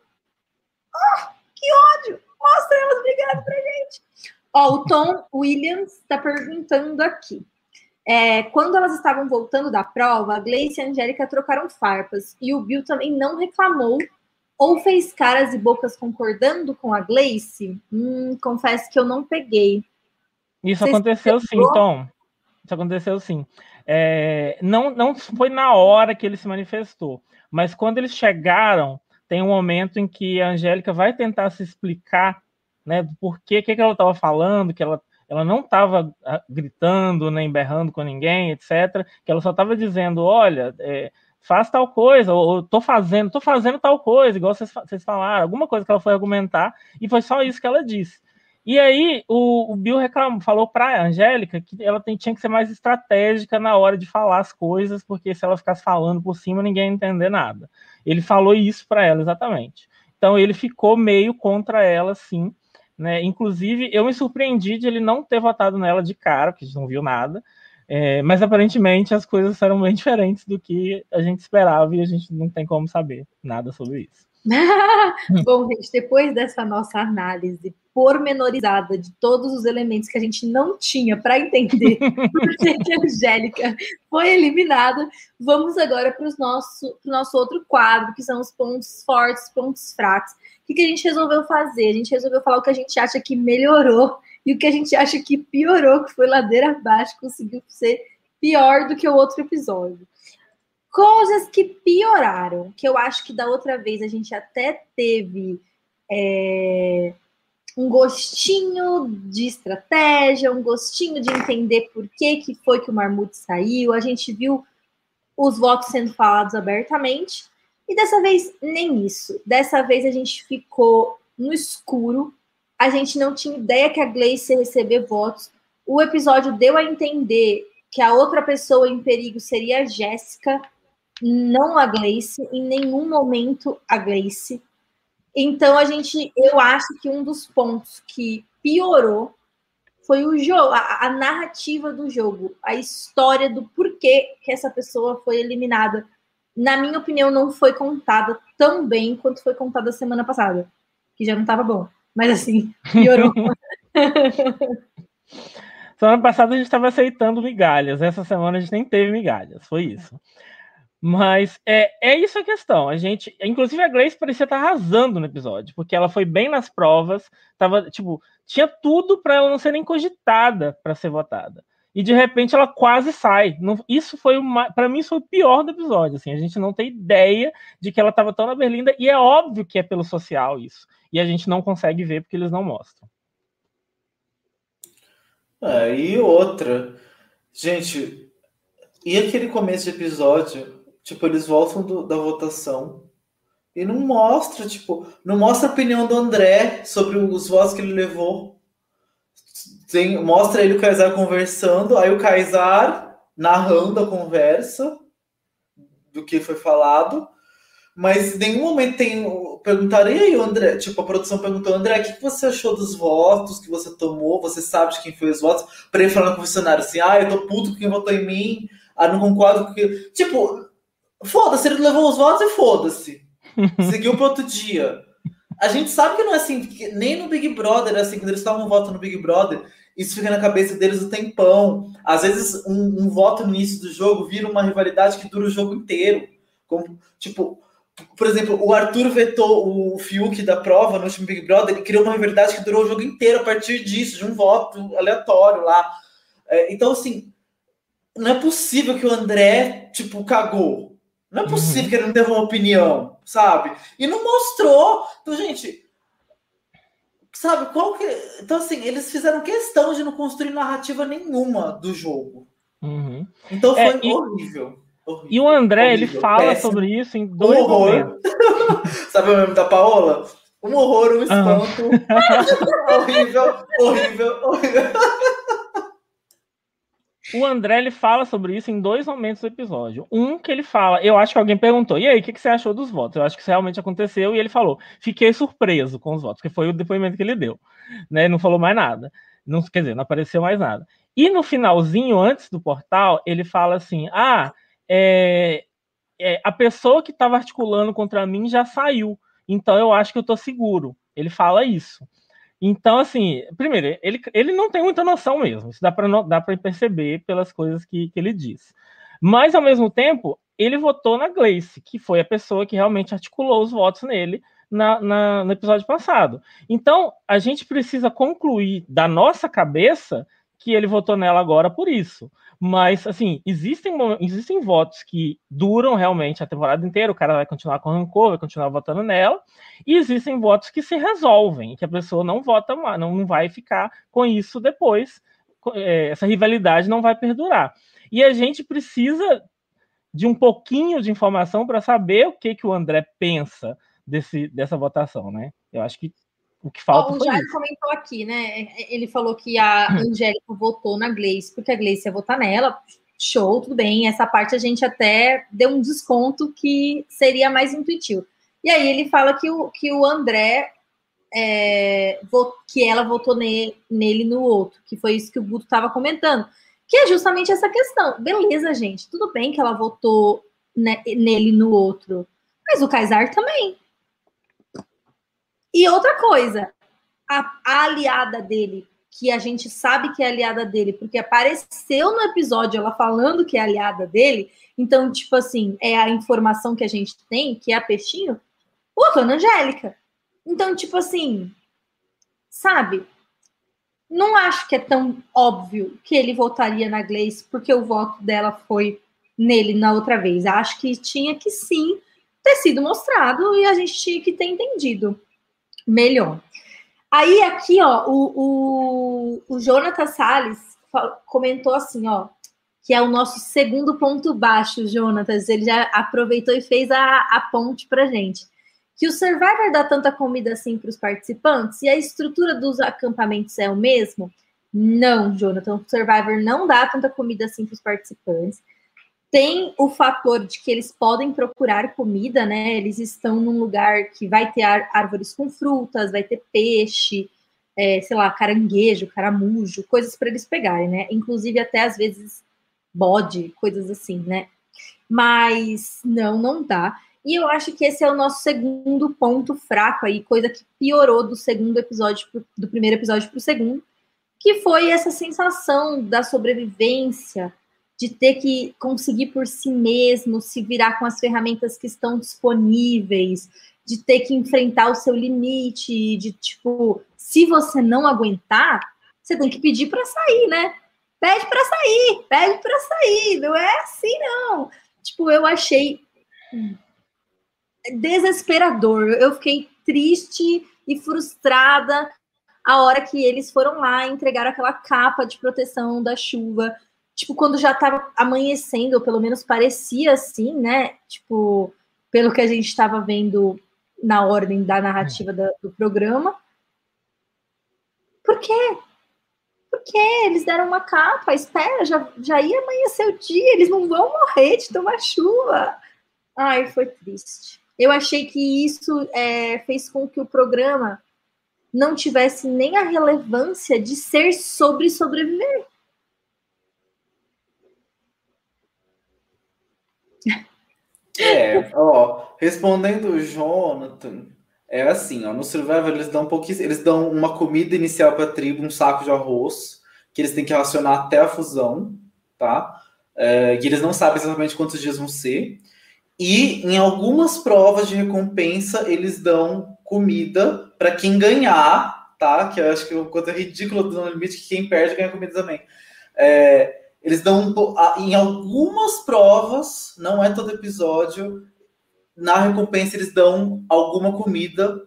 Oh, que ódio! Mostra elas brigando pra gente. Ó, o Tom Williams está perguntando aqui. É, quando elas estavam voltando da prova, a Gleice e a Angélica trocaram farpas e o Bill também não reclamou ou fez caras e bocas concordando com a Gleice. Hum, confesso que eu não peguei. Isso Vocês aconteceu sim, Tom. Isso aconteceu sim. É, não, não foi na hora que ele se manifestou, mas quando eles chegaram, tem um momento em que a Angélica vai tentar se explicar, né, do porquê, que, que ela estava falando, que ela, ela não estava ah, gritando, nem berrando com ninguém, etc. Que ela só estava dizendo, olha, é, faz tal coisa, ou, ou tô fazendo, tô fazendo tal coisa, igual vocês, vocês falaram, alguma coisa que ela foi argumentar, e foi só isso que ela disse. E aí o, o Bill reclamou, falou para a Angélica que ela tem, tinha que ser mais estratégica na hora de falar as coisas, porque se ela ficasse falando por cima, ninguém ia entender nada. Ele falou isso para ela exatamente. Então ele ficou meio contra ela, sim. Né? Inclusive, eu me surpreendi de ele não ter votado nela de cara, porque a gente não viu nada. É, mas aparentemente as coisas eram bem diferentes do que a gente esperava e a gente não tem como saber nada sobre isso. <laughs> Bom, gente, depois dessa nossa análise pormenorizada de todos os elementos que a gente não tinha para entender <laughs> por que a Angélica foi eliminada, vamos agora para o nosso, nosso outro quadro, que são os pontos fortes, pontos fracos. O que, que a gente resolveu fazer? A gente resolveu falar o que a gente acha que melhorou e o que a gente acha que piorou, que foi ladeira abaixo, conseguiu ser pior do que o outro episódio. Coisas que pioraram, que eu acho que da outra vez a gente até teve é, um gostinho de estratégia, um gostinho de entender por que, que foi que o Marmute saiu. A gente viu os votos sendo falados abertamente. E dessa vez, nem isso. Dessa vez a gente ficou no escuro. A gente não tinha ideia que a Gleice ia receber votos. O episódio deu a entender que a outra pessoa em perigo seria a Jéssica não a Gleice, em nenhum momento a Gleice. Então a gente, eu acho que um dos pontos que piorou foi o jogo, a, a, narrativa do jogo, a história do porquê que essa pessoa foi eliminada. Na minha opinião, não foi contada tão bem quanto foi contada semana passada, que já não estava bom. Mas assim, <laughs> piorou. semana passada a gente estava aceitando migalhas, essa semana a gente nem teve migalhas, foi isso. Mas é, é isso a questão. A gente, inclusive a Grace parecia estar arrasando no episódio, porque ela foi bem nas provas, tava, tipo, tinha tudo para ela não ser nem cogitada para ser votada. E de repente ela quase sai. Não, isso foi para mim foi o pior do episódio, assim. A gente não tem ideia de que ela estava tão na berlinda e é óbvio que é pelo social isso. E a gente não consegue ver porque eles não mostram. É, e outra, gente, e aquele começo de episódio Tipo, eles voltam do, da votação e não mostra, tipo, não mostra a opinião do André sobre os votos que ele levou. Tem, mostra ele e o Kaysar conversando, aí o Kaysar narrando a conversa do que foi falado, mas em nenhum momento tem. Perguntaram, e aí, André? Tipo, a produção perguntou, André, o que você achou dos votos que você tomou? Você sabe de quem foi os votos? Pra ele falar no confessionário assim, ah, eu tô puto com quem votou em mim, ah, não concordo com que. Tipo, Foda-se, ele levou os votos e foda-se. <laughs> Seguiu para outro dia. A gente sabe que não é assim, nem no Big Brother, assim, quando eles tomam um voto no Big Brother, isso fica na cabeça deles o tempão. Às vezes, um, um, voto no início do jogo vira uma rivalidade que dura o jogo inteiro. Como, tipo, por exemplo, o Arthur vetou o Fiuk da prova no último Big Brother, ele criou uma rivalidade que durou o jogo inteiro a partir disso, de um voto aleatório lá. É, então, assim, não é possível que o André, tipo, cagou. Não é possível uhum. que ele não teve uma opinião, sabe? E não mostrou. Então, gente, sabe, qual que. Então, assim, eles fizeram questão de não construir narrativa nenhuma do jogo. Uhum. Então foi é, e, horrível, horrível, E o André, horrível, ele fala péssimo. sobre isso em dois um horror. <laughs> sabe o meme da Paola? Um horror, um espanto. Uhum. <laughs> horrível, horrível, horrível. O André ele fala sobre isso em dois momentos do episódio. Um que ele fala, eu acho que alguém perguntou, e aí, o que, que você achou dos votos? Eu acho que isso realmente aconteceu, e ele falou, fiquei surpreso com os votos, que foi o depoimento que ele deu. Né? Não falou mais nada. Não, quer dizer, não apareceu mais nada. E no finalzinho, antes do portal, ele fala assim: ah, é, é, a pessoa que estava articulando contra mim já saiu, então eu acho que eu estou seguro. Ele fala isso. Então, assim, primeiro, ele, ele não tem muita noção mesmo. Isso dá para perceber pelas coisas que, que ele diz. Mas, ao mesmo tempo, ele votou na Gleice, que foi a pessoa que realmente articulou os votos nele na, na, no episódio passado. Então, a gente precisa concluir da nossa cabeça que ele votou nela agora por isso. Mas, assim, existem, existem votos que duram realmente a temporada inteira, o cara vai continuar com rancor, vai continuar votando nela, e existem votos que se resolvem, que a pessoa não vota mais, não vai ficar com isso depois, é, essa rivalidade não vai perdurar. E a gente precisa de um pouquinho de informação para saber o que, que o André pensa desse, dessa votação, né? Eu acho que O que falta o Jair comentou aqui, né? Ele falou que a Angélica votou na Gleice, porque a Gleice ia votar nela. Show, tudo bem. Essa parte a gente até deu um desconto que seria mais intuitivo. E aí ele fala que o, que o André, é, que ela votou ne- nele no outro, que foi isso que o Guto estava comentando. Que é justamente essa questão. Beleza, gente, tudo bem que ela votou ne- nele no outro, mas o Kaysar também. E outra coisa, a, a aliada dele, que a gente sabe que é aliada dele, porque apareceu no episódio ela falando que é aliada dele, então, tipo assim, é a informação que a gente tem, que é a Peixinho, votou na Angélica. Então, tipo assim, sabe? Não acho que é tão óbvio que ele votaria na Gleice, porque o voto dela foi nele na outra vez. Acho que tinha que sim ter sido mostrado e a gente tinha que ter entendido melhor. Aí aqui, ó, o, o, o Jonathan Salles comentou assim, ó, que é o nosso segundo ponto baixo, Jonatas. Ele já aproveitou e fez a, a ponte pra gente. Que o Survivor dá tanta comida assim para os participantes e a estrutura dos acampamentos é o mesmo? Não, Jonathan. O Survivor não dá tanta comida assim para os participantes. Tem o fator de que eles podem procurar comida, né? Eles estão num lugar que vai ter árvores com frutas, vai ter peixe, é, sei lá, caranguejo, caramujo, coisas para eles pegarem, né? Inclusive até às vezes bode, coisas assim, né? Mas não, não dá. E eu acho que esse é o nosso segundo ponto fraco aí, coisa que piorou do segundo episódio, pro, do primeiro episódio para o segundo, que foi essa sensação da sobrevivência, de ter que conseguir por si mesmo, se virar com as ferramentas que estão disponíveis, de ter que enfrentar o seu limite, de tipo, se você não aguentar, você tem que pedir para sair, né? Pede para sair, pede para sair, não é assim não. Tipo, eu achei desesperador. Eu fiquei triste e frustrada a hora que eles foram lá e entregaram aquela capa de proteção da chuva. Tipo, quando já estava amanhecendo, ou pelo menos parecia assim, né? Tipo, pelo que a gente estava vendo na ordem da narrativa da- do programa. Por quê? Por quê? Eles deram uma capa, espera, já, já ia amanhecer o dia, eles não vão morrer de tomar chuva. Ai, foi triste. Eu achei que isso é, fez com que o programa não tivesse nem a relevância de ser sobre sobreviver. É, ó, respondendo o Jonathan, é assim, ó, no Survivor eles dão pouquíssimo, eles dão uma comida inicial para a tribo, um saco de arroz, que eles têm que racionar até a fusão, tá? É, que eles não sabem exatamente quantos dias vão ser. E em algumas provas de recompensa eles dão comida para quem ganhar, tá? Que eu acho que o quanto é ridículo do No limite que quem perde ganha comida também. É, eles dão um em algumas provas, não é todo episódio, na recompensa eles dão alguma comida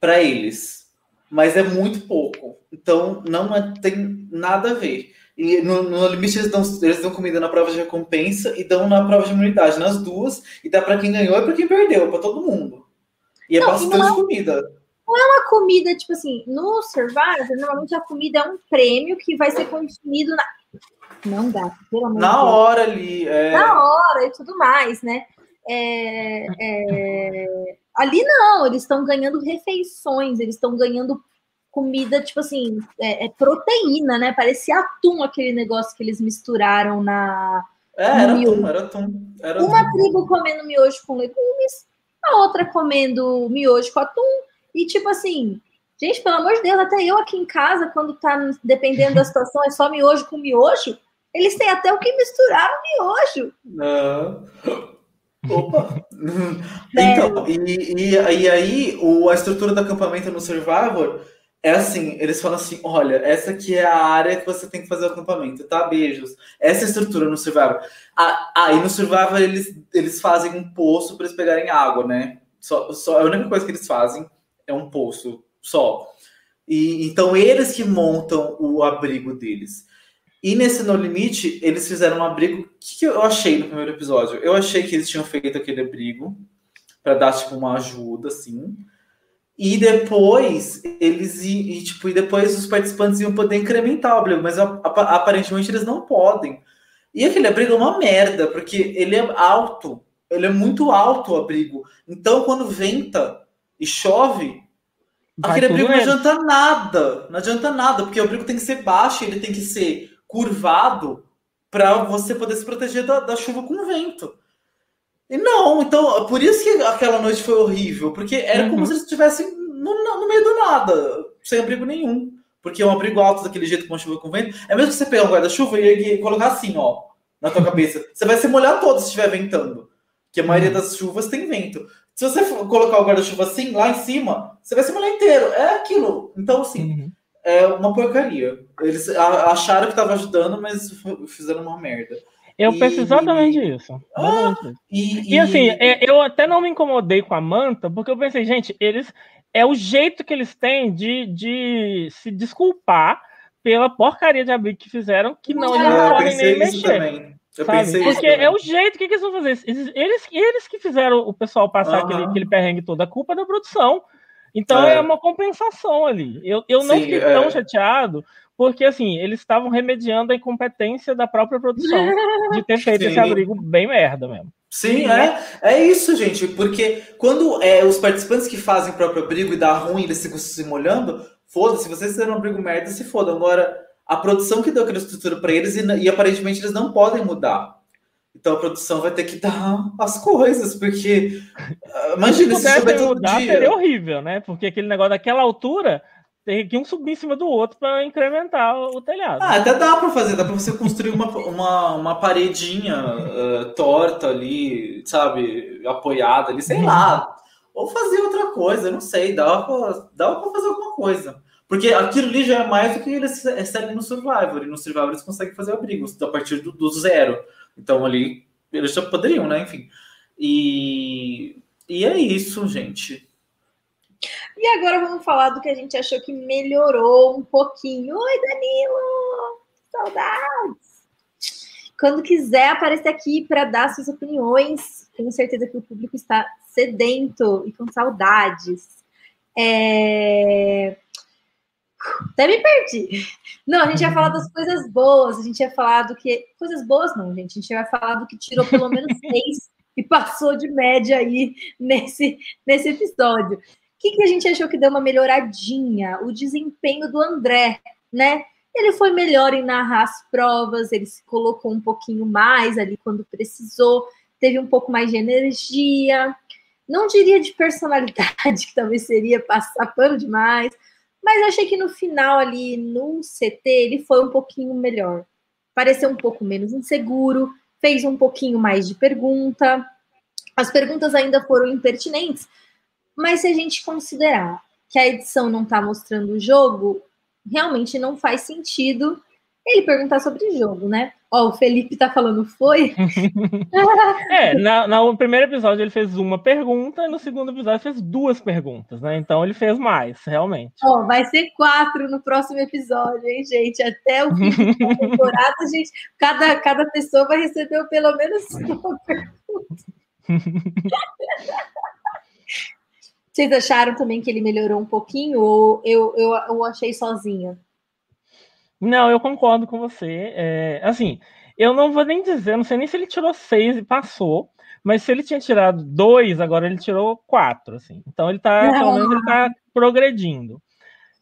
para eles, mas é muito pouco. Então não é- tem nada a ver. E no, no limite eles dão, eles dão comida na prova de recompensa e dão na prova de imunidade, nas duas, e dá para quem ganhou e para quem perdeu, para todo mundo. E é Não, bastante não é- comida. A comida, tipo assim, no Survivor, normalmente a comida é um prêmio que vai ser consumido na. Não dá, pelo amor Na Deus. hora ali. É... na hora e tudo mais, né? É, é, ali não, eles estão ganhando refeições, eles estão ganhando comida, tipo assim, é, é proteína, né? Parecia atum aquele negócio que eles misturaram na. É, era atum, era atum. Era Uma atum. tribo comendo miojo com legumes, a outra comendo miojo com atum, e tipo assim. Gente, pelo amor de Deus, até eu aqui em casa, quando tá dependendo da situação, é só miojo com miojo. Eles têm até o que misturar no miojo. Não. Opa! <laughs> então, e, e, e aí o, a estrutura do acampamento no Survivor é assim, eles falam assim, olha, essa aqui é a área que você tem que fazer o acampamento, tá? Beijos. Essa é a estrutura no Survivor. Ah, ah, no Survivor eles, eles fazem um poço para eles pegarem água, né? Só, só, a única coisa que eles fazem é um poço, só. E, então eles que montam o abrigo deles. E nesse No Limite, eles fizeram um abrigo. O que, que eu achei no primeiro episódio? Eu achei que eles tinham feito aquele abrigo para dar tipo uma ajuda, assim. E depois eles e, tipo, e depois os participantes iam poder incrementar o abrigo, mas aparentemente eles não podem. E aquele abrigo é uma merda, porque ele é alto, ele é muito alto o abrigo. Então quando venta e chove, aquele abrigo não adianta nada. Não adianta nada, porque o abrigo tem que ser baixo, ele tem que ser curvado para você poder se proteger da, da chuva com vento. E não, então, por isso que aquela noite foi horrível, porque era uhum. como se eles estivessem no, no, meio do nada, sem abrigo nenhum. Porque é um abrigo alto daquele jeito com chuva com vento. É mesmo que você pegar um guarda-chuva e colocar assim, ó, na tua cabeça. Você vai se molhar todo se estiver ventando. Que a maioria uhum. das chuvas tem vento. Se você colocar o guarda-chuva assim, lá em cima, você vai se molhar inteiro. É aquilo. Então, assim, uhum. é uma porcaria. Eles acharam que estava ajudando, mas fizeram uma merda. Eu e... penso exatamente isso. Ah, E, e, e, assim, é, eu até não me incomodei com a manta, porque eu pensei, gente, eles. É o jeito que eles têm de, de se desculpar pela porcaria de abrigo que fizeram, que não, eles não podem nem mexer. Também. Eu sabe? Porque é o jeito, o que, que, eles vão fazer? Eles, eles que fizeram o pessoal passar uhum. aquele, aquele perrengue todo, a culpa é da produção. Então é, é uma compensação ali. Eu, eu não Sim, fiquei é. tão chateado, porque assim, eles estavam remediando a incompetência da própria produção <laughs> de ter feito Sim. esse abrigo bem merda mesmo. Sim, é, é isso, gente, porque quando é, os participantes que fazem o próprio abrigo e dá ruim, eles ficam se molhando, foda-se, vocês fizeram um abrigo merda, se foda. Agora, a produção que deu aquela estrutura para eles e, e, aparentemente eles não podem mudar. Então a produção vai ter que dar as coisas, porque ah, imagina se, souber todo mudar, dia. Seria horrível, né? Porque aquele negócio daquela altura tem que um subir em cima do outro para incrementar o telhado. Ah, até dá para fazer, dá para você construir uma, uma, uma paredinha uh, torta ali, sabe, apoiada ali, sei uhum. lá. Ou fazer outra coisa, não sei, dá para fazer alguma coisa. Porque aquilo ali já é mais do que eles recebem no Survivor, e no Survivor eles conseguem fazer abrigos a partir do, do zero. Então ali eles já poderiam, né? Enfim. E, e é isso, gente. E agora vamos falar do que a gente achou que melhorou um pouquinho. Oi, Danilo! Saudades! Quando quiser aparecer aqui para dar suas opiniões, tenho certeza que o público está sedento e com saudades. É... Até me perdi. Não, a gente vai falar das coisas boas, a gente vai falar do que. Coisas boas não, gente. A gente vai falar do que tirou pelo menos <laughs> seis e passou de média aí nesse, nesse episódio que, que a gente achou que deu uma melhoradinha? O desempenho do André, né? Ele foi melhor em narrar as provas, ele se colocou um pouquinho mais ali quando precisou, teve um pouco mais de energia. Não diria de personalidade, <laughs> que talvez seria passar pano demais, mas achei que no final ali, no CT, ele foi um pouquinho melhor. Pareceu um pouco menos inseguro, fez um pouquinho mais de pergunta. As perguntas ainda foram impertinentes, mas se a gente considerar que a edição não está mostrando o jogo, realmente não faz sentido ele perguntar sobre o jogo, né? Ó, o Felipe tá falando foi. <laughs> é, na, no primeiro episódio ele fez uma pergunta, e no segundo episódio ele fez duas perguntas, né? Então ele fez mais, realmente. Ó, vai ser quatro no próximo episódio, hein, gente? Até o fim da <laughs> temporada, gente, cada, cada pessoa vai receber pelo menos uma pergunta. <laughs> Vocês acharam também que ele melhorou um pouquinho ou eu, eu, eu achei sozinha? Não, eu concordo com você. É, assim, eu não vou nem dizer, não sei nem se ele tirou seis e passou, mas se ele tinha tirado dois, agora ele tirou quatro, assim. Então ele tá, pelo menos ele tá progredindo.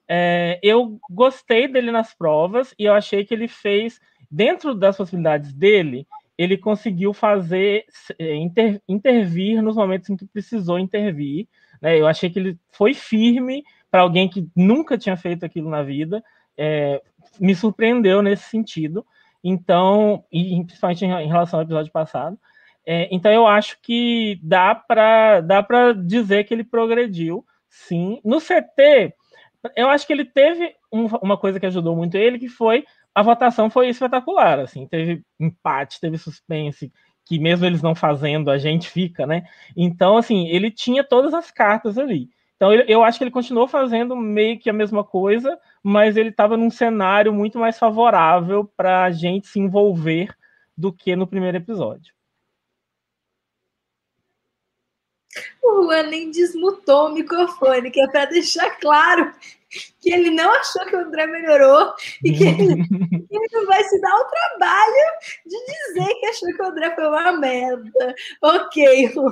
É, eu gostei dele nas provas e eu achei que ele fez, dentro das possibilidades dele, ele conseguiu fazer é, inter, intervir nos momentos em que precisou intervir. Né? Eu achei que ele foi firme para alguém que nunca tinha feito aquilo na vida. É, me surpreendeu nesse sentido. Então, e principalmente em relação ao episódio passado. É, então, eu acho que dá para dá dizer que ele progrediu, sim. No CT, eu acho que ele teve um, uma coisa que ajudou muito ele, que foi a votação foi espetacular. Assim, teve empate, teve suspense, que mesmo eles não fazendo, a gente fica, né? Então, assim, ele tinha todas as cartas ali. Então, eu acho que ele continuou fazendo meio que a mesma coisa, mas ele estava num cenário muito mais favorável para a gente se envolver do que no primeiro episódio. O nem desmutou o microfone, que é para deixar claro <laughs> que ele não achou que o André melhorou e que ele, <laughs> ele, não vai se dar o trabalho de dizer que achou que o André foi uma merda. Ok. <laughs> eu tô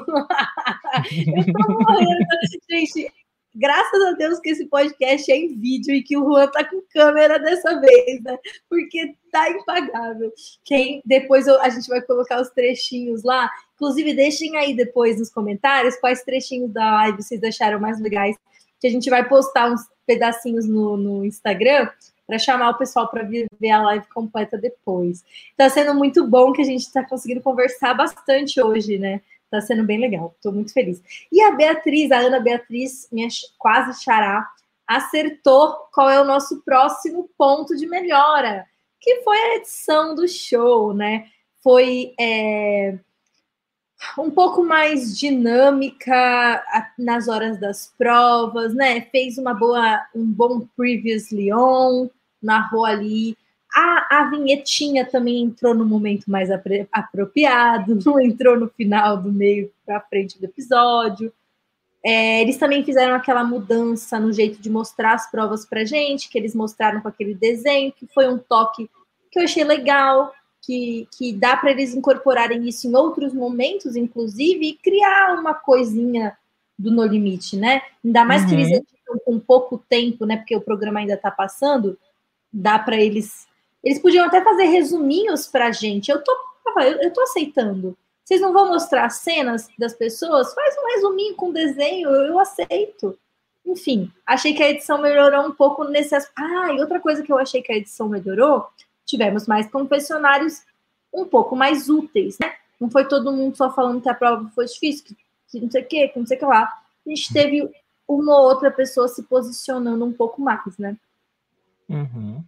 morrendo. Gente, graças a Deus que esse podcast é em vídeo e que o Juan tá com câmera dessa vez, né? Porque tá impagável. Quem depois eu, a gente vai colocar os trechinhos lá. Inclusive, deixem aí depois nos comentários quais trechinhos da live vocês acharam mais legais. Que a gente vai postar uns pedacinhos no, no Instagram para chamar o pessoal para ver a live completa depois. Está sendo muito bom que a gente está conseguindo conversar bastante hoje, né? Está sendo bem legal, estou muito feliz. E a Beatriz, a Ana Beatriz, minha quase xará, acertou qual é o nosso próximo ponto de melhora, que foi a edição do show, né? Foi é, um pouco mais dinâmica nas horas das provas, né? Fez uma boa, um bom previously on, narrou ali. A, a vinhetinha também entrou no momento mais apropriado, <laughs> não entrou no final do meio para frente do episódio. É, eles também fizeram aquela mudança no jeito de mostrar as provas para gente, que eles mostraram com aquele desenho, que foi um toque que eu achei legal que, que dá para eles incorporarem isso em outros momentos, inclusive, e criar uma coisinha do No Limite, né? Ainda mais uhum. que eles editam com pouco tempo, né? Porque o programa ainda está passando, dá para eles. Eles podiam até fazer resuminhos para a gente. Eu tô, eu, eu tô aceitando. Vocês não vão mostrar cenas das pessoas? Faz um resuminho com desenho, eu, eu aceito. Enfim, achei que a edição melhorou um pouco nesse aspecto. Ah, e outra coisa que eu achei que a edição melhorou tivemos mais confessionários um pouco mais úteis, né? Não foi todo mundo só falando que a prova foi difícil, que, que não sei o quê, que não sei o que lá. A gente teve uma ou outra pessoa se posicionando um pouco mais, né? Uhum.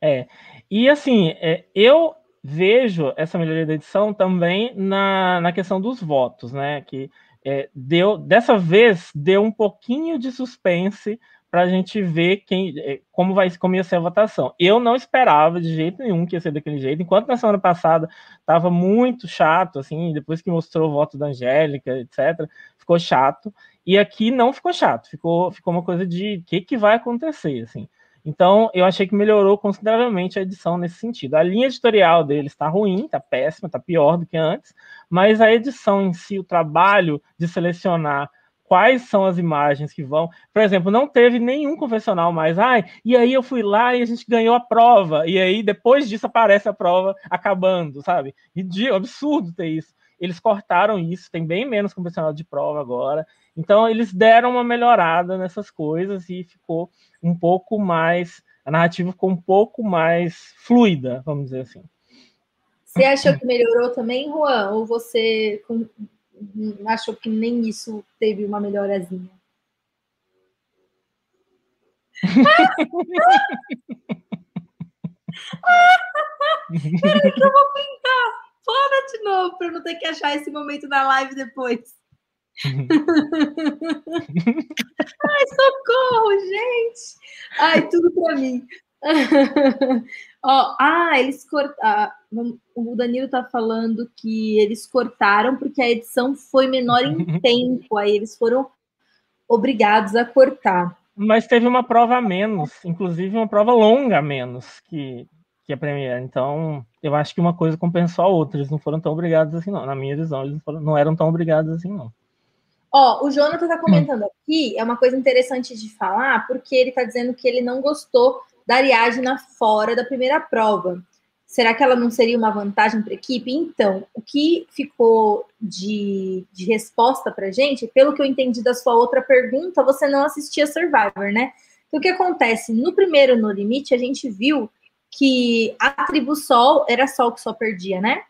É. E assim, é, eu vejo essa melhoria da edição também na, na questão dos votos, né? Que é, deu dessa vez deu um pouquinho de suspense para a gente ver quem, é, como vai como ia ser a votação. Eu não esperava de jeito nenhum que ia ser daquele jeito, enquanto na semana passada estava muito chato, assim, depois que mostrou o voto da Angélica, etc., ficou chato. E aqui não ficou chato, ficou, ficou uma coisa de o que, que vai acontecer, assim. Então, eu achei que melhorou consideravelmente a edição nesse sentido. A linha editorial deles está ruim, está péssima, está pior do que antes, mas a edição em si, o trabalho de selecionar quais são as imagens que vão. Por exemplo, não teve nenhum confessional mais. Ai, e aí eu fui lá e a gente ganhou a prova. E aí depois disso aparece a prova acabando, sabe? Ridículo, absurdo ter isso. Eles cortaram isso, tem bem menos confessional de prova agora. Então eles deram uma melhorada nessas coisas e ficou um pouco mais. A narrativa ficou um pouco mais fluida, vamos dizer assim. Você achou que melhorou também, Juan? Ou você achou que nem isso teve uma melhorazinha? Peraí que eu vou pintar. Fora de novo para não ter que achar esse momento na live depois. Ai, socorro, gente! Ai, tudo para mim. Oh, ah, eles cortaram. O Danilo tá falando que eles cortaram porque a edição foi menor em <laughs> tempo, aí eles foram obrigados a cortar. Mas teve uma prova a menos, inclusive uma prova longa a menos que, que a Premiere. Então, eu acho que uma coisa compensou a outra. Eles não foram tão obrigados assim, não. Na minha visão, eles não, foram, não eram tão obrigados assim, não. Ó, o Jonathan tá comentando aqui, é uma coisa interessante de falar, porque ele tá dizendo que ele não gostou da Ariadna fora da primeira prova. Será que ela não seria uma vantagem para a equipe? Então, o que ficou de, de resposta para gente, pelo que eu entendi da sua outra pergunta, você não assistia Survivor, né? Então, o que acontece? No primeiro No Limite, a gente viu que a tribo Sol era Sol que só perdia, né?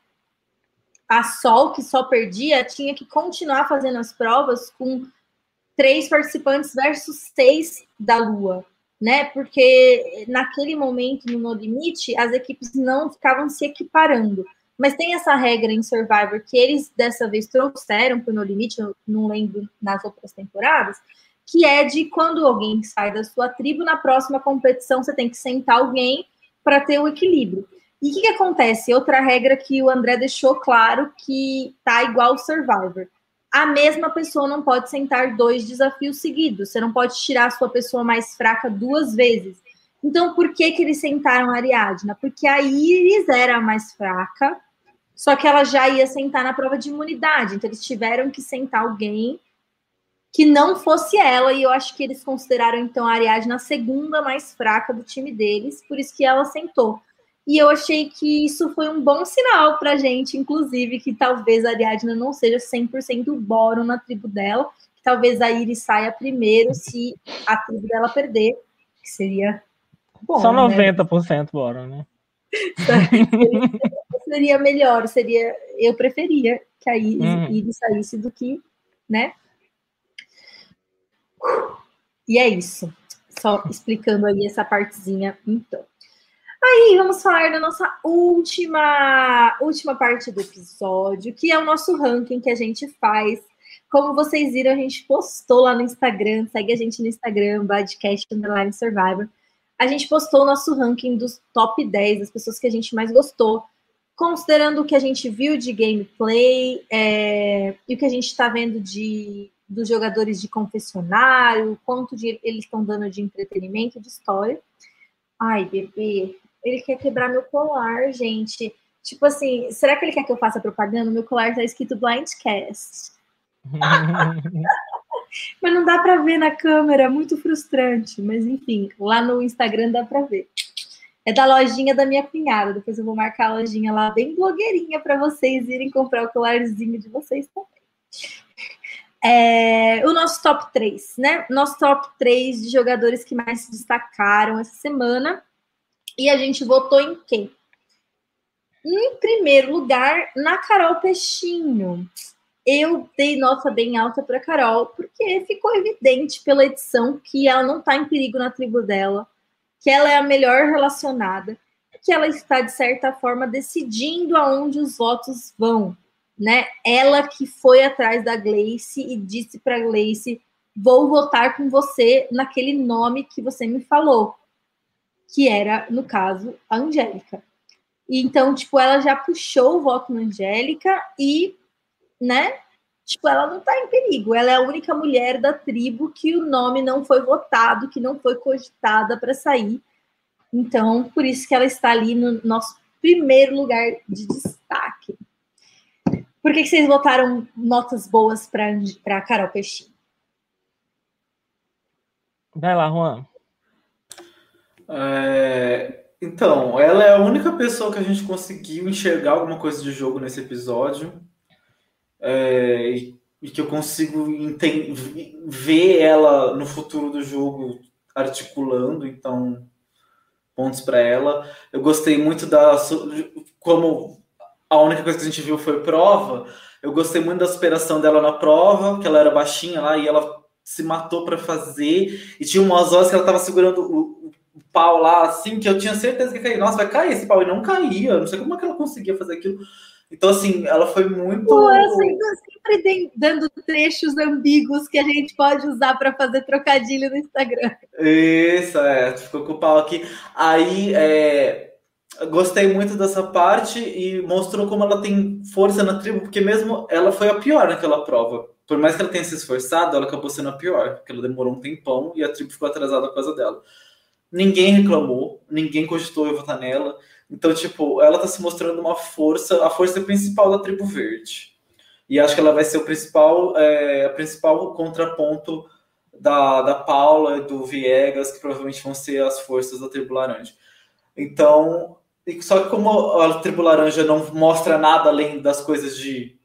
A Sol que só perdia tinha que continuar fazendo as provas com três participantes versus seis da Lua né? Porque naquele momento no No Limite, as equipes não ficavam se equiparando. Mas tem essa regra em Survivor que eles dessa vez trouxeram para o No Limite, eu não lembro nas outras temporadas, que é de quando alguém sai da sua tribo, na próxima competição você tem que sentar alguém para ter o equilíbrio. E o que, que, acontece? Outra regra que o André deixou claro que tá igual o Survivor. A mesma pessoa não pode sentar dois desafios seguidos. Você não pode tirar a sua pessoa mais fraca duas vezes. Então, por que, que eles sentaram a Ariadna? Porque a Iris era a mais fraca, só que ela já ia sentar na prova de imunidade. Então, eles tiveram que sentar alguém que não fosse ela, e eu acho que eles consideraram, então, a Ariadna a segunda mais fraca do time deles, por isso que ela sentou. E eu achei que isso foi um bom sinal pra gente, inclusive, que talvez a Ariadna não seja 100% boro na tribo dela, que talvez a Iris saia primeiro se a tribo dela perder, que seria bom. Só 90% né? boro, né? <laughs> seria melhor, seria. Eu preferia que a Iris, hum. Iris saísse do que, né? E é isso. Só explicando aí essa partezinha, então. Aí vamos falar da nossa última última parte do episódio, que é o nosso ranking que a gente faz. Como vocês viram, a gente postou lá no Instagram, segue a gente no Instagram, Badcast Underline Survivor. A gente postou o nosso ranking dos top 10 das pessoas que a gente mais gostou, considerando o que a gente viu de gameplay é, e o que a gente está vendo de dos jogadores de confessionário, quanto de, eles estão dando de entretenimento, de história. Ai, bebê, ele quer quebrar meu colar, gente. Tipo assim, será que ele quer que eu faça propaganda? Meu colar tá escrito Blindcast. <laughs> mas não dá para ver na câmera, muito frustrante. Mas enfim, lá no Instagram dá para ver. É da lojinha da minha cunhada. Depois eu vou marcar a lojinha lá, bem blogueirinha, para vocês irem comprar o colarzinho de vocês também. É, o nosso top 3, né? Nosso top 3 de jogadores que mais se destacaram essa semana. E a gente votou em quem? Em primeiro lugar, na Carol Peixinho. Eu dei nota bem alta para Carol, porque ficou evidente pela edição que ela não está em perigo na tribo dela, que ela é a melhor relacionada, que ela está, de certa forma, decidindo aonde os votos vão. Né? Ela que foi atrás da Gleice e disse para Gleice: vou votar com você naquele nome que você me falou que era, no caso, a Angélica. Então, tipo, ela já puxou o voto na Angélica e, né, tipo, ela não tá em perigo. Ela é a única mulher da tribo que o nome não foi votado, que não foi cogitada para sair. Então, por isso que ela está ali no nosso primeiro lugar de destaque. Por que, que vocês votaram notas boas para Carol Peixinho? Vai lá, Juan. É, então, ela é a única pessoa que a gente conseguiu enxergar alguma coisa de jogo nesse episódio. É, e, e, que eu consigo ver ela no futuro do jogo articulando, então pontos para ela. Eu gostei muito da como a única coisa que a gente viu foi prova. Eu gostei muito da superação dela na prova, que ela era baixinha lá e ela se matou para fazer. E tinha umas horas que ela estava segurando o, pau lá, assim, que eu tinha certeza que cair. Nossa, vai cair esse pau. E não caía. Não sei como é que ela conseguia fazer aquilo. Então, assim, ela foi muito. Pô, sempre dando trechos ambíguos que a gente pode usar para fazer trocadilho no Instagram. Isso, é. Ficou com o pau aqui. Aí, é. Gostei muito dessa parte e mostrou como ela tem força na tribo, porque mesmo ela foi a pior naquela prova. Por mais que ela tenha se esforçado, ela acabou sendo a pior, porque ela demorou um tempão e a tribo ficou atrasada por causa dela ninguém reclamou, ninguém cogitou eu votar nela. Então, tipo, ela tá se mostrando uma força, a força principal da tribo verde. E acho que ela vai ser o principal, é, principal contraponto da, da Paula e do Viegas, que provavelmente vão ser as forças da tribo laranja. Então, só que como a tribo laranja não mostra nada além das coisas de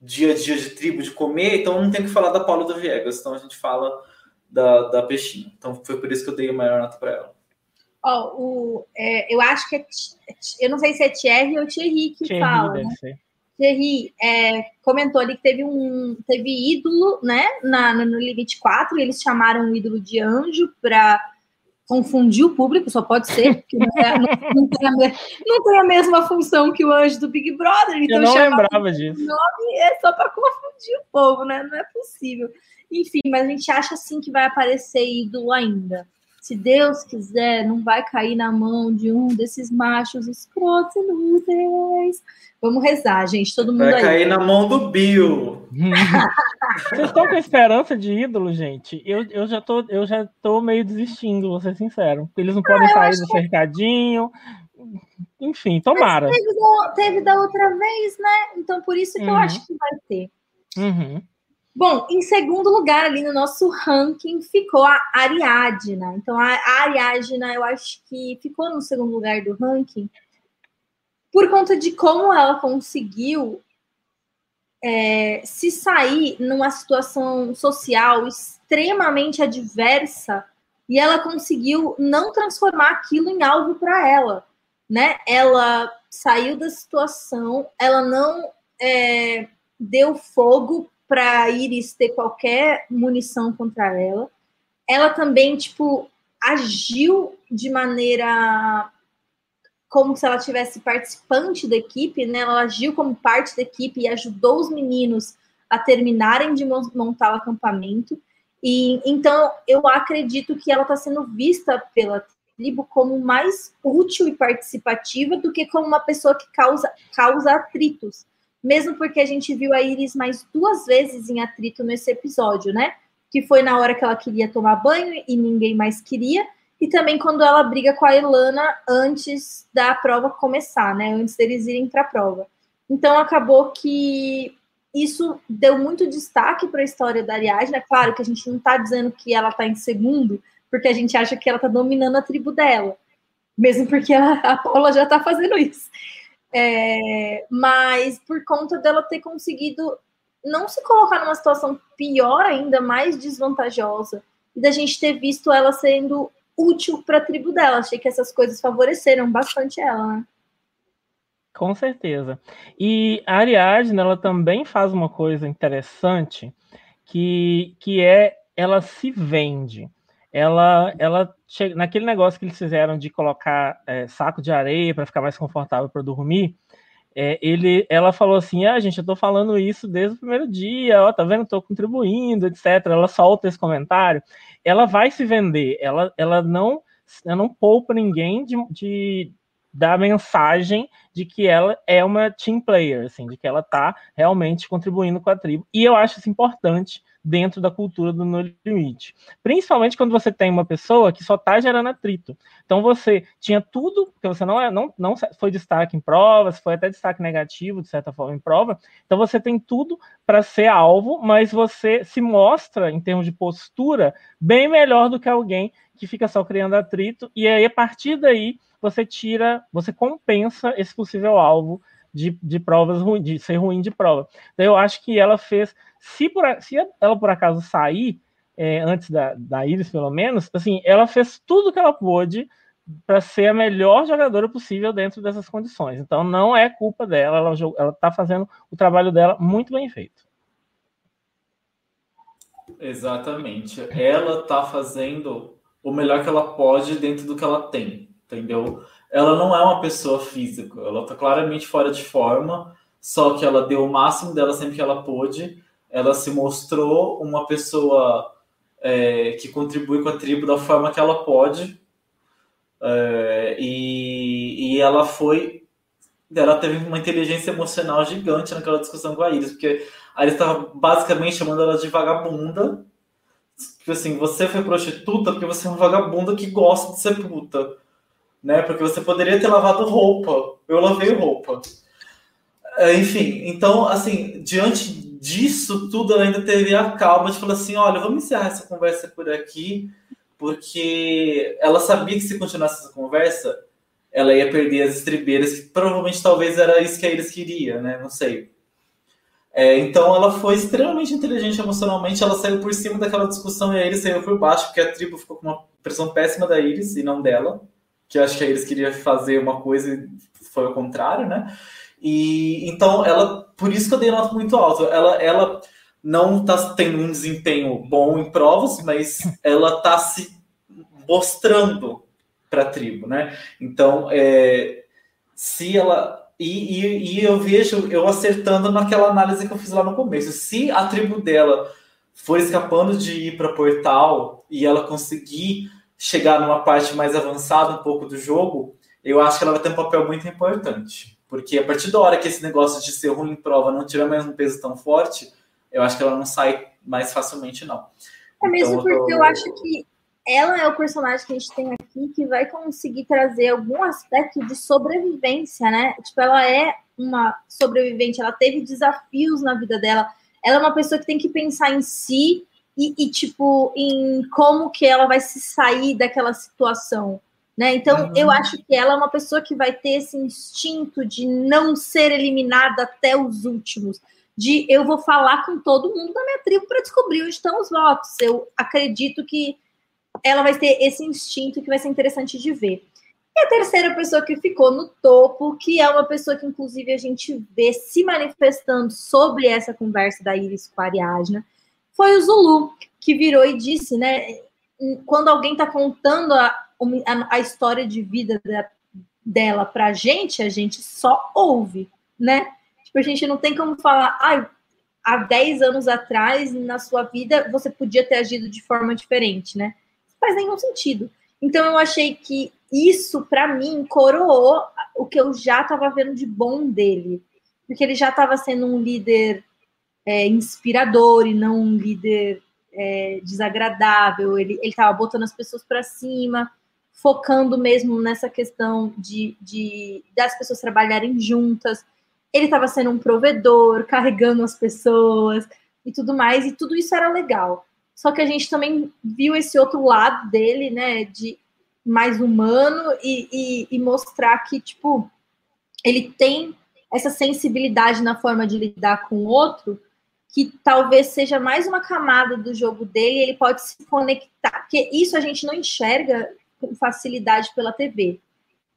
dia a dia de tribo, de comer, então não tem que falar da Paula e do Viegas. Então a gente fala da, da peixinha. Então foi por isso que eu dei a maior nota para ela. Ó, o, é, eu acho que é, eu não sei se é Thierry ou Thierry que Thierry, fala, né? Ser. Thierry é, comentou ali que teve um teve ídolo, né, na, no Limite 4, eles chamaram o ídolo de anjo para confundir o público, só pode ser, porque não, é, não, não, tem a, não, tem a, mesma função que o anjo do Big Brother. Então eu não lembrava disso. nome é só para confundir o povo, né? Não é possível. Enfim, mas a gente acha sim que vai aparecer ídolo ainda se Deus quiser, não vai cair na mão de um desses machos escrotos inúteis. Vamos rezar, gente, todo mundo Vai aí. cair na mão do Bill. <laughs> Vocês estão com esperança de ídolo, gente? Eu, eu, já tô, eu já tô meio desistindo, vou ser sincero. Eles não podem sair do cercadinho. Enfim, tomara. Teve, da, teve da outra vez, né? Então por isso que eu Uhum. acho que vai ter. Uhum. Bom, em segundo lugar ali no nosso ranking ficou a Ariadna. Então a, Ariadna eu acho que ficou no segundo lugar do ranking por conta de como ela conseguiu é, se sair numa situação social extremamente adversa e ela conseguiu não transformar aquilo em algo para ela, né? Ela saiu da situação, ela não é, deu fogo para Iris ter qualquer munição contra ela. Ela também, tipo, agiu de maneira como se ela tivesse participante da equipe, né? Ela agiu como parte da equipe e ajudou os meninos a terminarem de montar o acampamento. E então eu acredito que ela está sendo vista pela tribo como mais útil e participativa do que como uma pessoa que causa, causa atritos. Mesmo porque a gente viu a Iris mais duas vezes em atrito nesse episódio, né? Que foi na hora que ela queria tomar banho e ninguém mais queria, e também quando ela briga com a Elana antes da prova começar, né? Antes deles irem para a prova. Então acabou que isso deu muito destaque para a história da Ariadne. É claro que a gente não está dizendo que ela está em segundo, porque a gente acha que ela está dominando a tribo dela, mesmo porque a, Paula já está fazendo isso. É, mas por conta dela ter conseguido não se colocar numa situação pior ainda, mais desvantajosa, e da gente ter visto ela sendo útil para a tribo dela. Achei que essas coisas favoreceram bastante ela, né? Com certeza. E a Ariadne, ela também faz uma coisa interessante, que, que é ela se vende. Ela, ela naquele negócio que eles fizeram de colocar é, saco de areia para ficar mais confortável para dormir, é, ele, ela falou assim: ah, gente, eu tô falando isso desde o primeiro dia, ó, tá vendo? Tô contribuindo, etc. Ela solta esse comentário. Ela vai se vender, ela, ela não, ela não poupa ninguém de, de da mensagem de que ela é uma team player, assim, de que ela tá realmente contribuindo com a tribo. E eu acho isso importante dentro da cultura do No Limite. Principalmente quando você tem uma pessoa que só está gerando atrito. Então você tinha tudo, porque você não, é, não, não foi destaque em provas, foi até destaque negativo, de certa forma, em prova. Então você tem tudo para ser alvo, mas você se mostra, em termos de postura, bem melhor do que alguém que fica só criando atrito. E aí, a partir daí, você tira, você compensa esse possível alvo de, de provas ruim, de ser ruim de prova. Então, eu acho que ela fez se, por, se ela por acaso sair é, antes da, da Iris, pelo menos, assim, ela fez tudo que ela pôde para ser a melhor jogadora possível dentro dessas condições. Então não é culpa dela, ela está fazendo o trabalho dela muito bem feito. Exatamente. Ela está fazendo o melhor que ela pode dentro do que ela tem, entendeu? Ela não é uma pessoa física, ela está claramente fora de forma, só que ela deu o máximo dela sempre que ela pôde ela se mostrou uma pessoa é, que contribui com a tribo da forma que ela pode. É, e, e ela foi. Ela teve uma inteligência emocional gigante naquela discussão com a Iris, porque a Iris estava basicamente chamando ela de vagabunda. Tipo assim, você foi prostituta porque você é uma vagabunda que gosta de ser puta. Né? Porque você poderia ter lavado roupa. Eu lavei roupa. Enfim, então, assim, diante disso tudo, ela ainda teve a calma de falar assim: olha, vamos encerrar essa conversa por aqui, porque ela sabia que se continuasse essa conversa, ela ia perder as estribeiras, que provavelmente talvez era isso que a Iris queria, né? Não sei. É, então ela foi extremamente inteligente emocionalmente, ela saiu por cima daquela discussão e a Iris saiu por baixo, porque a tribo ficou com uma pressão péssima da Iris e não dela, que eu acho que a Iris queria fazer uma coisa e foi ao contrário, né? E então ela, por isso que eu dei nota muito alta. Ela, ela não está tendo um desempenho bom em provas, mas <laughs> ela está se mostrando para a tribo, né? Então, é, se ela e, e, e, eu vejo eu acertando naquela análise que eu fiz lá no começo. Se a tribo dela for escapando de ir para Portal e ela conseguir chegar numa parte mais avançada um pouco do jogo, eu acho que ela vai ter um papel muito importante. Porque a partir da hora que esse negócio de ser ruim em prova não tiver mais um peso tão forte, eu acho que ela não sai mais facilmente, não. É mesmo então, porque eu, eu acho que ela é o personagem que a gente tem aqui que vai conseguir trazer algum aspecto de sobrevivência, né? Tipo, ela é uma sobrevivente, ela teve desafios na vida dela. Ela é uma pessoa que tem que pensar em si e, e tipo, em como que ela vai se sair daquela situação. Né? Então, uhum. eu acho que ela é uma pessoa que vai ter esse instinto de não ser eliminada até os últimos. De eu vou falar com todo mundo da minha tribo para descobrir onde estão os votos. Eu acredito que ela vai ter esse instinto que vai ser interessante de ver. E a terceira pessoa que ficou no topo, que é uma pessoa que, inclusive, a gente vê se manifestando sobre essa conversa da Iris com a Ariadna, foi o Zulu, que virou e disse, né? Quando alguém está contando a, a, a, história de vida da, dela pra gente, a gente só ouve, né? Tipo, a gente não tem como falar, ah, há 10 anos atrás, na sua vida, você podia ter agido de forma diferente, né? Não faz nenhum sentido. Então, eu achei que isso, para mim, coroou o que eu já estava vendo de bom dele. Porque ele já estava sendo um líder é, inspirador e não um líder é, desagradável. Ele estava botando as pessoas para cima, focando mesmo nessa questão de, de das pessoas trabalharem juntas. Ele estava sendo um provedor, carregando as pessoas e tudo mais, e tudo isso era legal. Só que a gente também viu esse outro lado dele, né, de mais humano e, e, e mostrar que, tipo, ele tem essa sensibilidade na forma de lidar com o outro, que talvez seja mais uma camada do jogo dele, ele pode se conectar, porque isso a gente não enxerga com facilidade pela TV.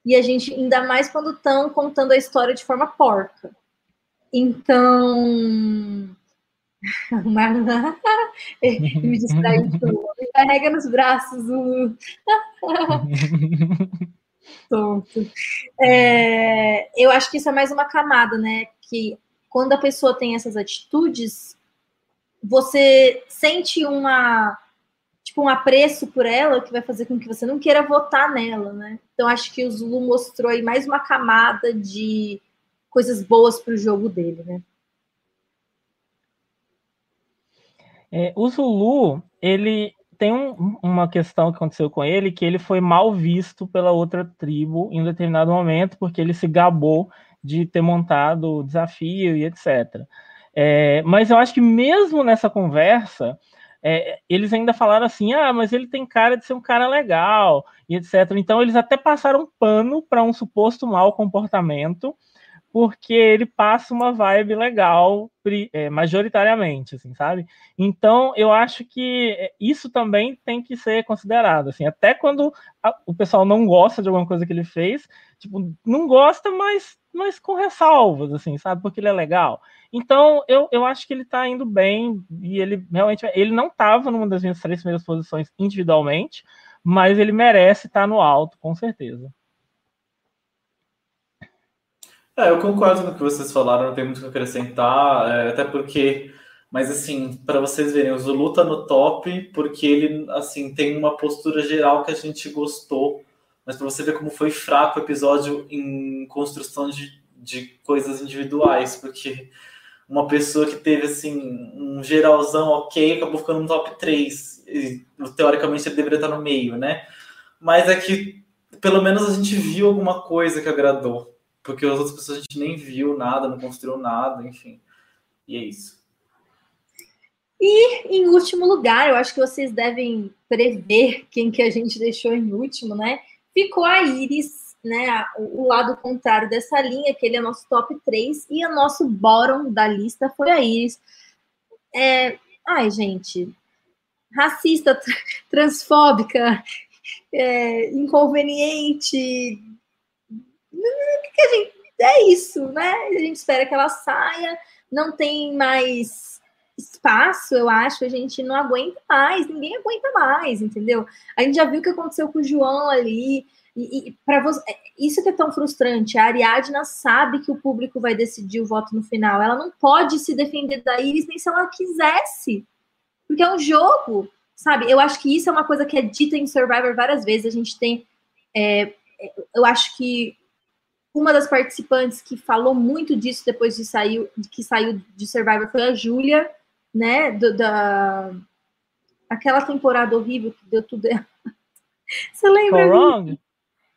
E a gente, ainda mais quando estão contando a história de forma porca. Então. <laughs> me distrai Me carrega nos braços o. <laughs> Tonto. É, eu acho que isso é mais uma camada, né? Que quando a pessoa tem essas atitudes, você sente uma tipo um apreço por ela que vai fazer com que você não queira votar nela, né? Então acho que o Zulu mostrou aí mais uma camada de coisas boas para o jogo dele, né? É, o Zulu, ele tem um, uma questão que aconteceu com ele, que ele foi mal visto pela outra tribo em um determinado momento, porque ele se gabou de ter montado o desafio e etc. É, mas eu acho que mesmo nessa conversa, é, eles ainda falaram assim: ah, mas ele tem cara de ser um cara legal e etc. Então eles até passaram pano para um suposto mau comportamento, porque ele passa uma vibe legal é, majoritariamente, assim, sabe? Então eu acho que é, isso também tem que ser considerado, assim, até quando a, o pessoal não gosta de alguma coisa que ele fez, tipo, não gosta, mas mas com ressalvas, assim, sabe? Porque ele é legal. Então, eu, eu acho que ele tá indo bem e ele realmente ele não tava numa das minhas três primeiras posições individualmente, mas ele merece estar tá no alto, com certeza. É, eu concordo com o que vocês falaram, não tem muito o que acrescentar, é, até porque, mas assim, para vocês verem, o Zulu tá no top porque ele, assim, tem uma postura geral que a gente gostou mas para você ver como foi fraco o episódio em construção de, de coisas individuais, porque uma pessoa que teve assim um geralzão ok acabou ficando no top 3. E, teoricamente ele deveria estar no meio, né? Mas é que pelo menos a gente viu alguma coisa que agradou. Porque as outras pessoas a gente nem viu nada, não construiu nada, enfim. E é isso. E em último lugar, eu acho que vocês devem prever quem que a gente deixou em último, né? ficou a Iris, né? O lado contrário dessa linha, que ele é nosso top 3, e o nosso bottom da lista foi a Iris. É... Ai, gente, racista, <laughs> transfóbica, é, inconveniente. Que a gente, é isso, né? A gente espera que ela saia, não tem mais espaço, eu acho, a gente não aguenta mais, ninguém aguenta mais, entendeu? A gente já viu o que aconteceu com o João ali, e, e para você, é, isso que é tão frustrante. A Ariadna sabe que o público vai decidir o voto no final. Ela não pode se defender da Iris nem se ela quisesse, porque é um jogo. sabe? Eu acho que isso é uma coisa que é dita em Survivor várias vezes. A gente tem. É, eu acho que uma das participantes que falou muito disso depois de sair, que saiu de Survivor foi a Júlia, né? Do, da aquela temporada horrível que deu tudo errado. <laughs> Você lembra?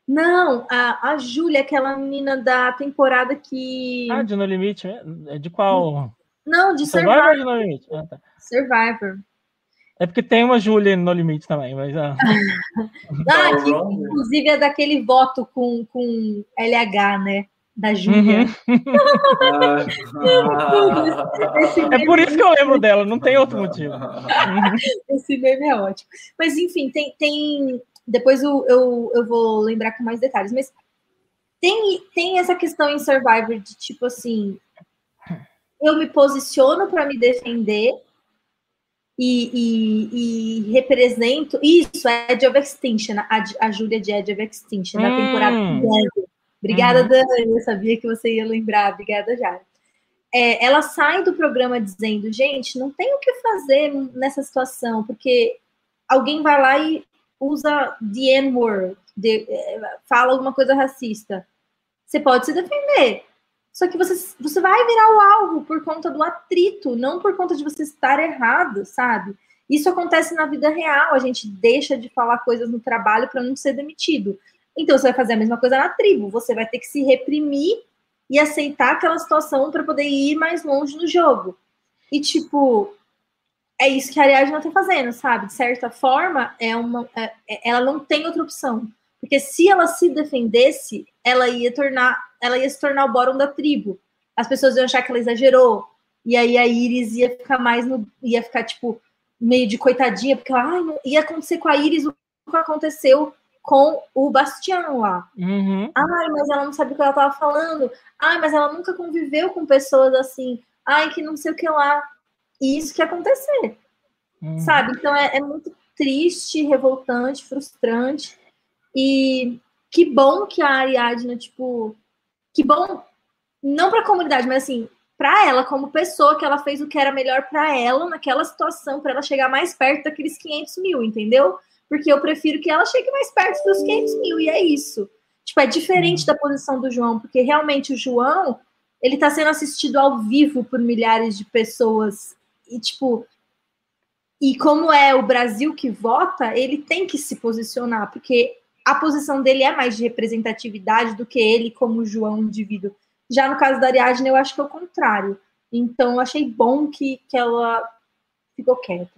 Não, a, a Júlia, aquela menina da temporada que. Ah, de No Limite? É de qual? Não, de Survivor. Survivor. de No Limite? Ah, tá. Survivor. É porque tem uma Júlia no Limite também, mas. Ah. <laughs> Ah, que inclusive é daquele voto com, com LH, né? Da Júlia. Uhum. <laughs> É por isso que eu lembro dela, não tem outro motivo. <laughs> Esse meme é ótimo. Mas, enfim, tem. tem depois eu, eu, eu vou lembrar com mais detalhes. Mas tem, tem essa questão em Survivor de tipo assim. Eu me posiciono para me defender e, e, e represento. Isso, é Edge of Extinction, a, a Júlia de Edge of Extinction, na Hum. temporada. Dez. Obrigada, Uhum. Dani. Eu sabia que você ia lembrar. Obrigada, Jara. É, ela sai do programa dizendo, gente, não tem o que fazer nessa situação, porque alguém vai lá e usa the N-word, de- eh, fala alguma coisa racista. Você pode se defender. Só que você, você vai virar o alvo por conta do atrito, não por conta de você estar errado, sabe? Isso acontece na vida real. A gente deixa de falar coisas no trabalho para não ser demitido. Então você vai fazer a mesma coisa na tribo. Você vai ter que se reprimir e aceitar aquela situação para poder ir mais longe no jogo. E tipo, é isso que a Ariadna tá fazendo, sabe? De certa forma, é uma, é- é- ela não tem outra opção. Porque se ela se defendesse, ela ia tornar, ela ia se tornar o bórum da tribo. As pessoas iam achar que ela exagerou. E aí a Iris ia ficar mais no, ia ficar tipo meio de coitadinha, porque ela, ia acontecer com a Iris o que aconteceu com o Bastião lá. Uhum. Ai, mas ela não sabe o que ela tava falando. Ai, mas ela nunca conviveu com pessoas assim. Ai, que não sei o que lá. E isso que ia acontecer, uhum. sabe? Então é, é muito triste, revoltante, frustrante. E que bom que a Ariadna, tipo, que bom, não para a comunidade, mas assim, para ela como pessoa, que ela fez o que era melhor para ela naquela situação, para ela chegar mais perto daqueles 500 mil, entendeu? Porque eu prefiro que ela chegue mais perto dos 500 mil, e é isso. Tipo, é diferente da posição do João, porque realmente o João, ele tá sendo assistido ao vivo por milhares de pessoas, e tipo, e como é o Brasil que vota, ele tem que se posicionar, porque a posição dele é mais de representatividade do que ele como João indivíduo. Já no caso da Ariadne, eu acho que é o contrário. Então, eu achei bom que, que ela ficou quieta.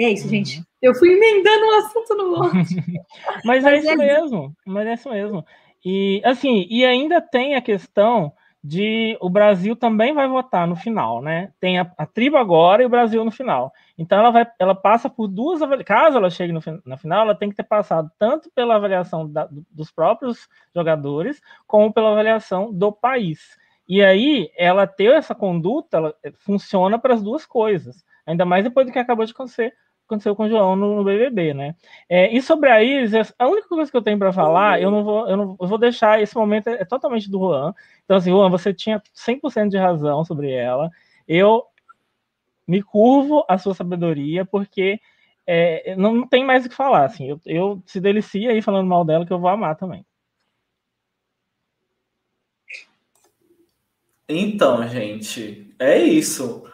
É isso, Uhum. gente. Eu fui emendando um assunto no outro. <laughs> Mas, é Mas isso é mesmo. Mas é isso mesmo. E assim, e ainda tem a questão de o Brasil também vai votar no final, né? Tem a, a tribo agora e o Brasil no final. Então ela vai, ela passa por duas. Caso ela chegue no, na final, ela tem que ter passado tanto pela avaliação da- do- dos próprios jogadores, como pela avaliação do país. E aí ela ter essa conduta, ela eh, funciona para as duas coisas. Ainda mais depois do que acabou de acontecer, aconteceu com o João no, no BBB, né? É, e sobre a Iris, a única coisa que eu tenho para falar, eu não vou, eu não eu vou deixar esse momento é, é totalmente do Juan. Então assim, Juan, você tinha 100% de razão sobre ela. Eu me curvo à sua sabedoria porque é, não, não tem mais o que falar, assim. Eu, eu se delicia aí falando mal dela que eu vou amar também. Então, gente, é isso.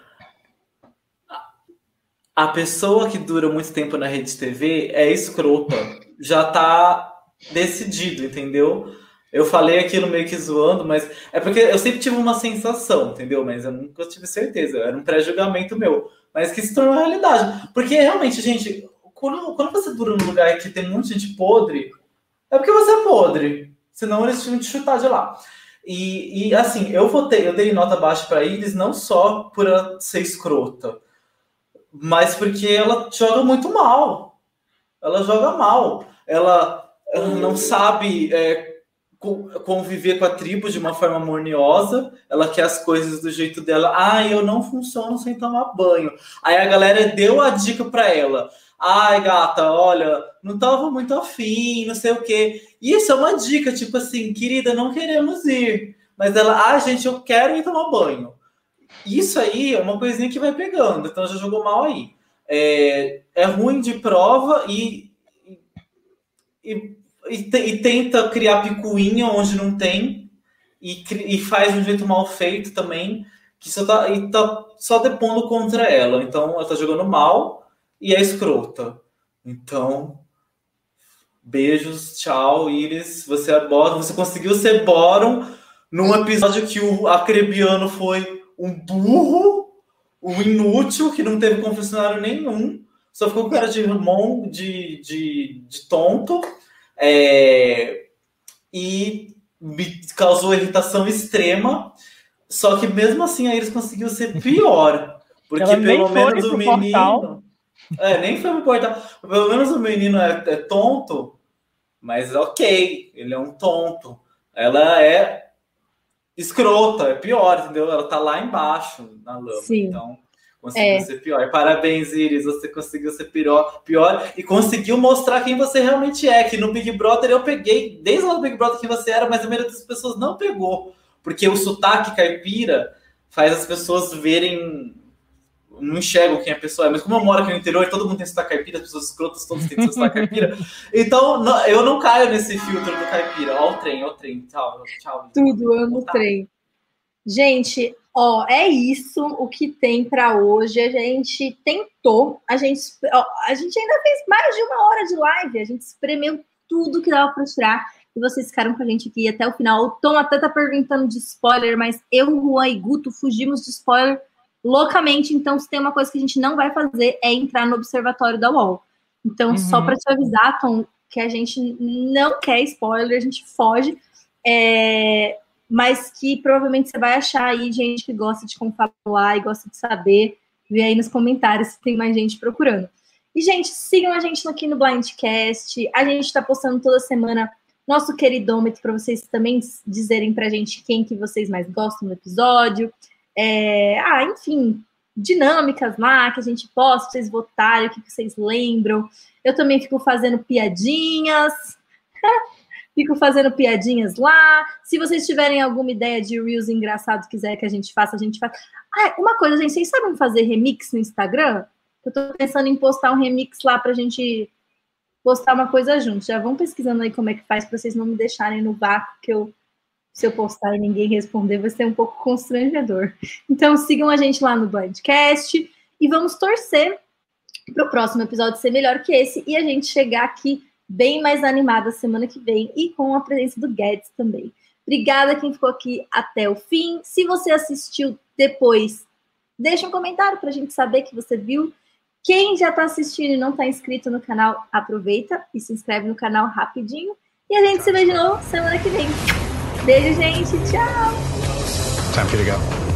A pessoa que dura muito tempo na rede TV é escrota. Já tá decidido, entendeu? Eu falei aquilo meio que zoando, mas é porque eu sempre tive uma sensação, entendeu? Mas eu nunca tive certeza. Era um pré-julgamento meu. Mas que se tornou realidade. Porque realmente, gente, quando, quando você dura num lugar que tem muita gente podre, é porque você é podre. Senão eles tinham te chutar de lá. E, e, assim, eu votei, eu dei nota baixa para Iris não só por ela ser escrota, mas porque ela joga muito mal. Ela joga mal. Ela, ela não sabe é, co- conviver com a tribo de uma forma harmoniosa. Ela quer as coisas do jeito dela. Ah, eu não funciono sem tomar banho. Aí a galera deu a dica para ela. Ai, gata, olha, não tava muito afim, não sei o quê. Isso é uma dica, tipo assim, querida, não queremos ir. Mas ela, ah, gente, eu quero ir tomar banho. Isso aí é uma coisinha que vai pegando, então já jogou mal aí. é, é ruim de prova e, e, e, e, tenta criar picuinha onde não tem e, e faz de um jeito mal feito também, que só tá, e tá só depondo contra ela. Então ela tá jogando mal e é escrota. Então, beijos, tchau, Iris. Você é Bottom. Você conseguiu ser Bottom num episódio que o Acrebiano foi um burro, um inútil, que não teve confessionário nenhum. Só ficou com cara de mon, de, de, de tonto. É, e me causou irritação extrema. Só que mesmo assim a Iris conseguiu ser pior. Porque pelo menos o menino. Portal. É, nem foi pro portal. Pelo menos o menino é, é tonto, mas ok, ele é um tonto. Ela é escrota, é pior, entendeu? Ela tá lá embaixo na lama. Sim. Então, conseguiu é. ser pior. Parabéns, Iris, você conseguiu ser pior, pior e conseguiu mostrar quem você realmente é. Que no Big Brother eu peguei, desde lá do Big Brother que você era, mas a maioria das pessoas não pegou. Porque o sotaque caipira faz as pessoas verem não enxergam quem a pessoa é, mas como eu moro aqui no interior e todo mundo tem sotaque caipira, as pessoas escrotas todos têm sotaque caipira, <laughs> então não, eu não caio nesse filtro do caipira. Ó, o trem, ó, o trem. Tchau, tchau. Tudo, amo o trem. Gente, ó, é isso o que tem para hoje. A gente tentou, a gente, ó, a gente ainda fez mais de uma hora de live, a gente espremeu tudo que dava para tirar. E vocês ficaram com a gente aqui até o final. O Tom até tá perguntando de spoiler, mas eu, Juan e Guto fugimos de spoiler loucamente. Então, se tem uma coisa que a gente não vai fazer é entrar no observatório da UOL. Então, uhum. só para te avisar, Tom, que a gente não quer spoiler, a gente foge. É, mas que provavelmente você vai achar aí gente que gosta de confabular e gosta de saber. Vê aí nos comentários se tem mais gente procurando. E, gente, sigam a gente aqui no Blindcast. A gente está postando toda semana nosso queridômetro para vocês também dizerem para a gente quem que vocês mais gostam do episódio é, ah, enfim, dinâmicas lá que a gente posta, vocês votarem, o que vocês lembram. Eu também fico fazendo piadinhas. <laughs> fico fazendo piadinhas lá. Se vocês tiverem alguma ideia de Reels engraçado quiser que a gente faça, a gente faz. Ah, uma coisa, gente, vocês sabem fazer remix no Instagram? Eu tô pensando em postar um remix lá pra gente postar uma coisa junto. Já vão pesquisando aí como é que faz para vocês não me deixarem no vácuo que eu se eu postar e ninguém responder, vai ser um pouco constrangedor. Então sigam a gente lá no Blindcast e vamos torcer para o próximo episódio ser melhor que esse e a gente chegar aqui bem mais animada semana que vem e com a presença do Guedes também. Obrigada quem ficou aqui até o fim. Se você assistiu depois, deixa um comentário para a gente saber que você viu. Quem já está assistindo e não está inscrito no canal, aproveita e se inscreve no canal rapidinho. E a gente se vê de novo semana que vem. Beijo, gente. Tchau. Time for you to go.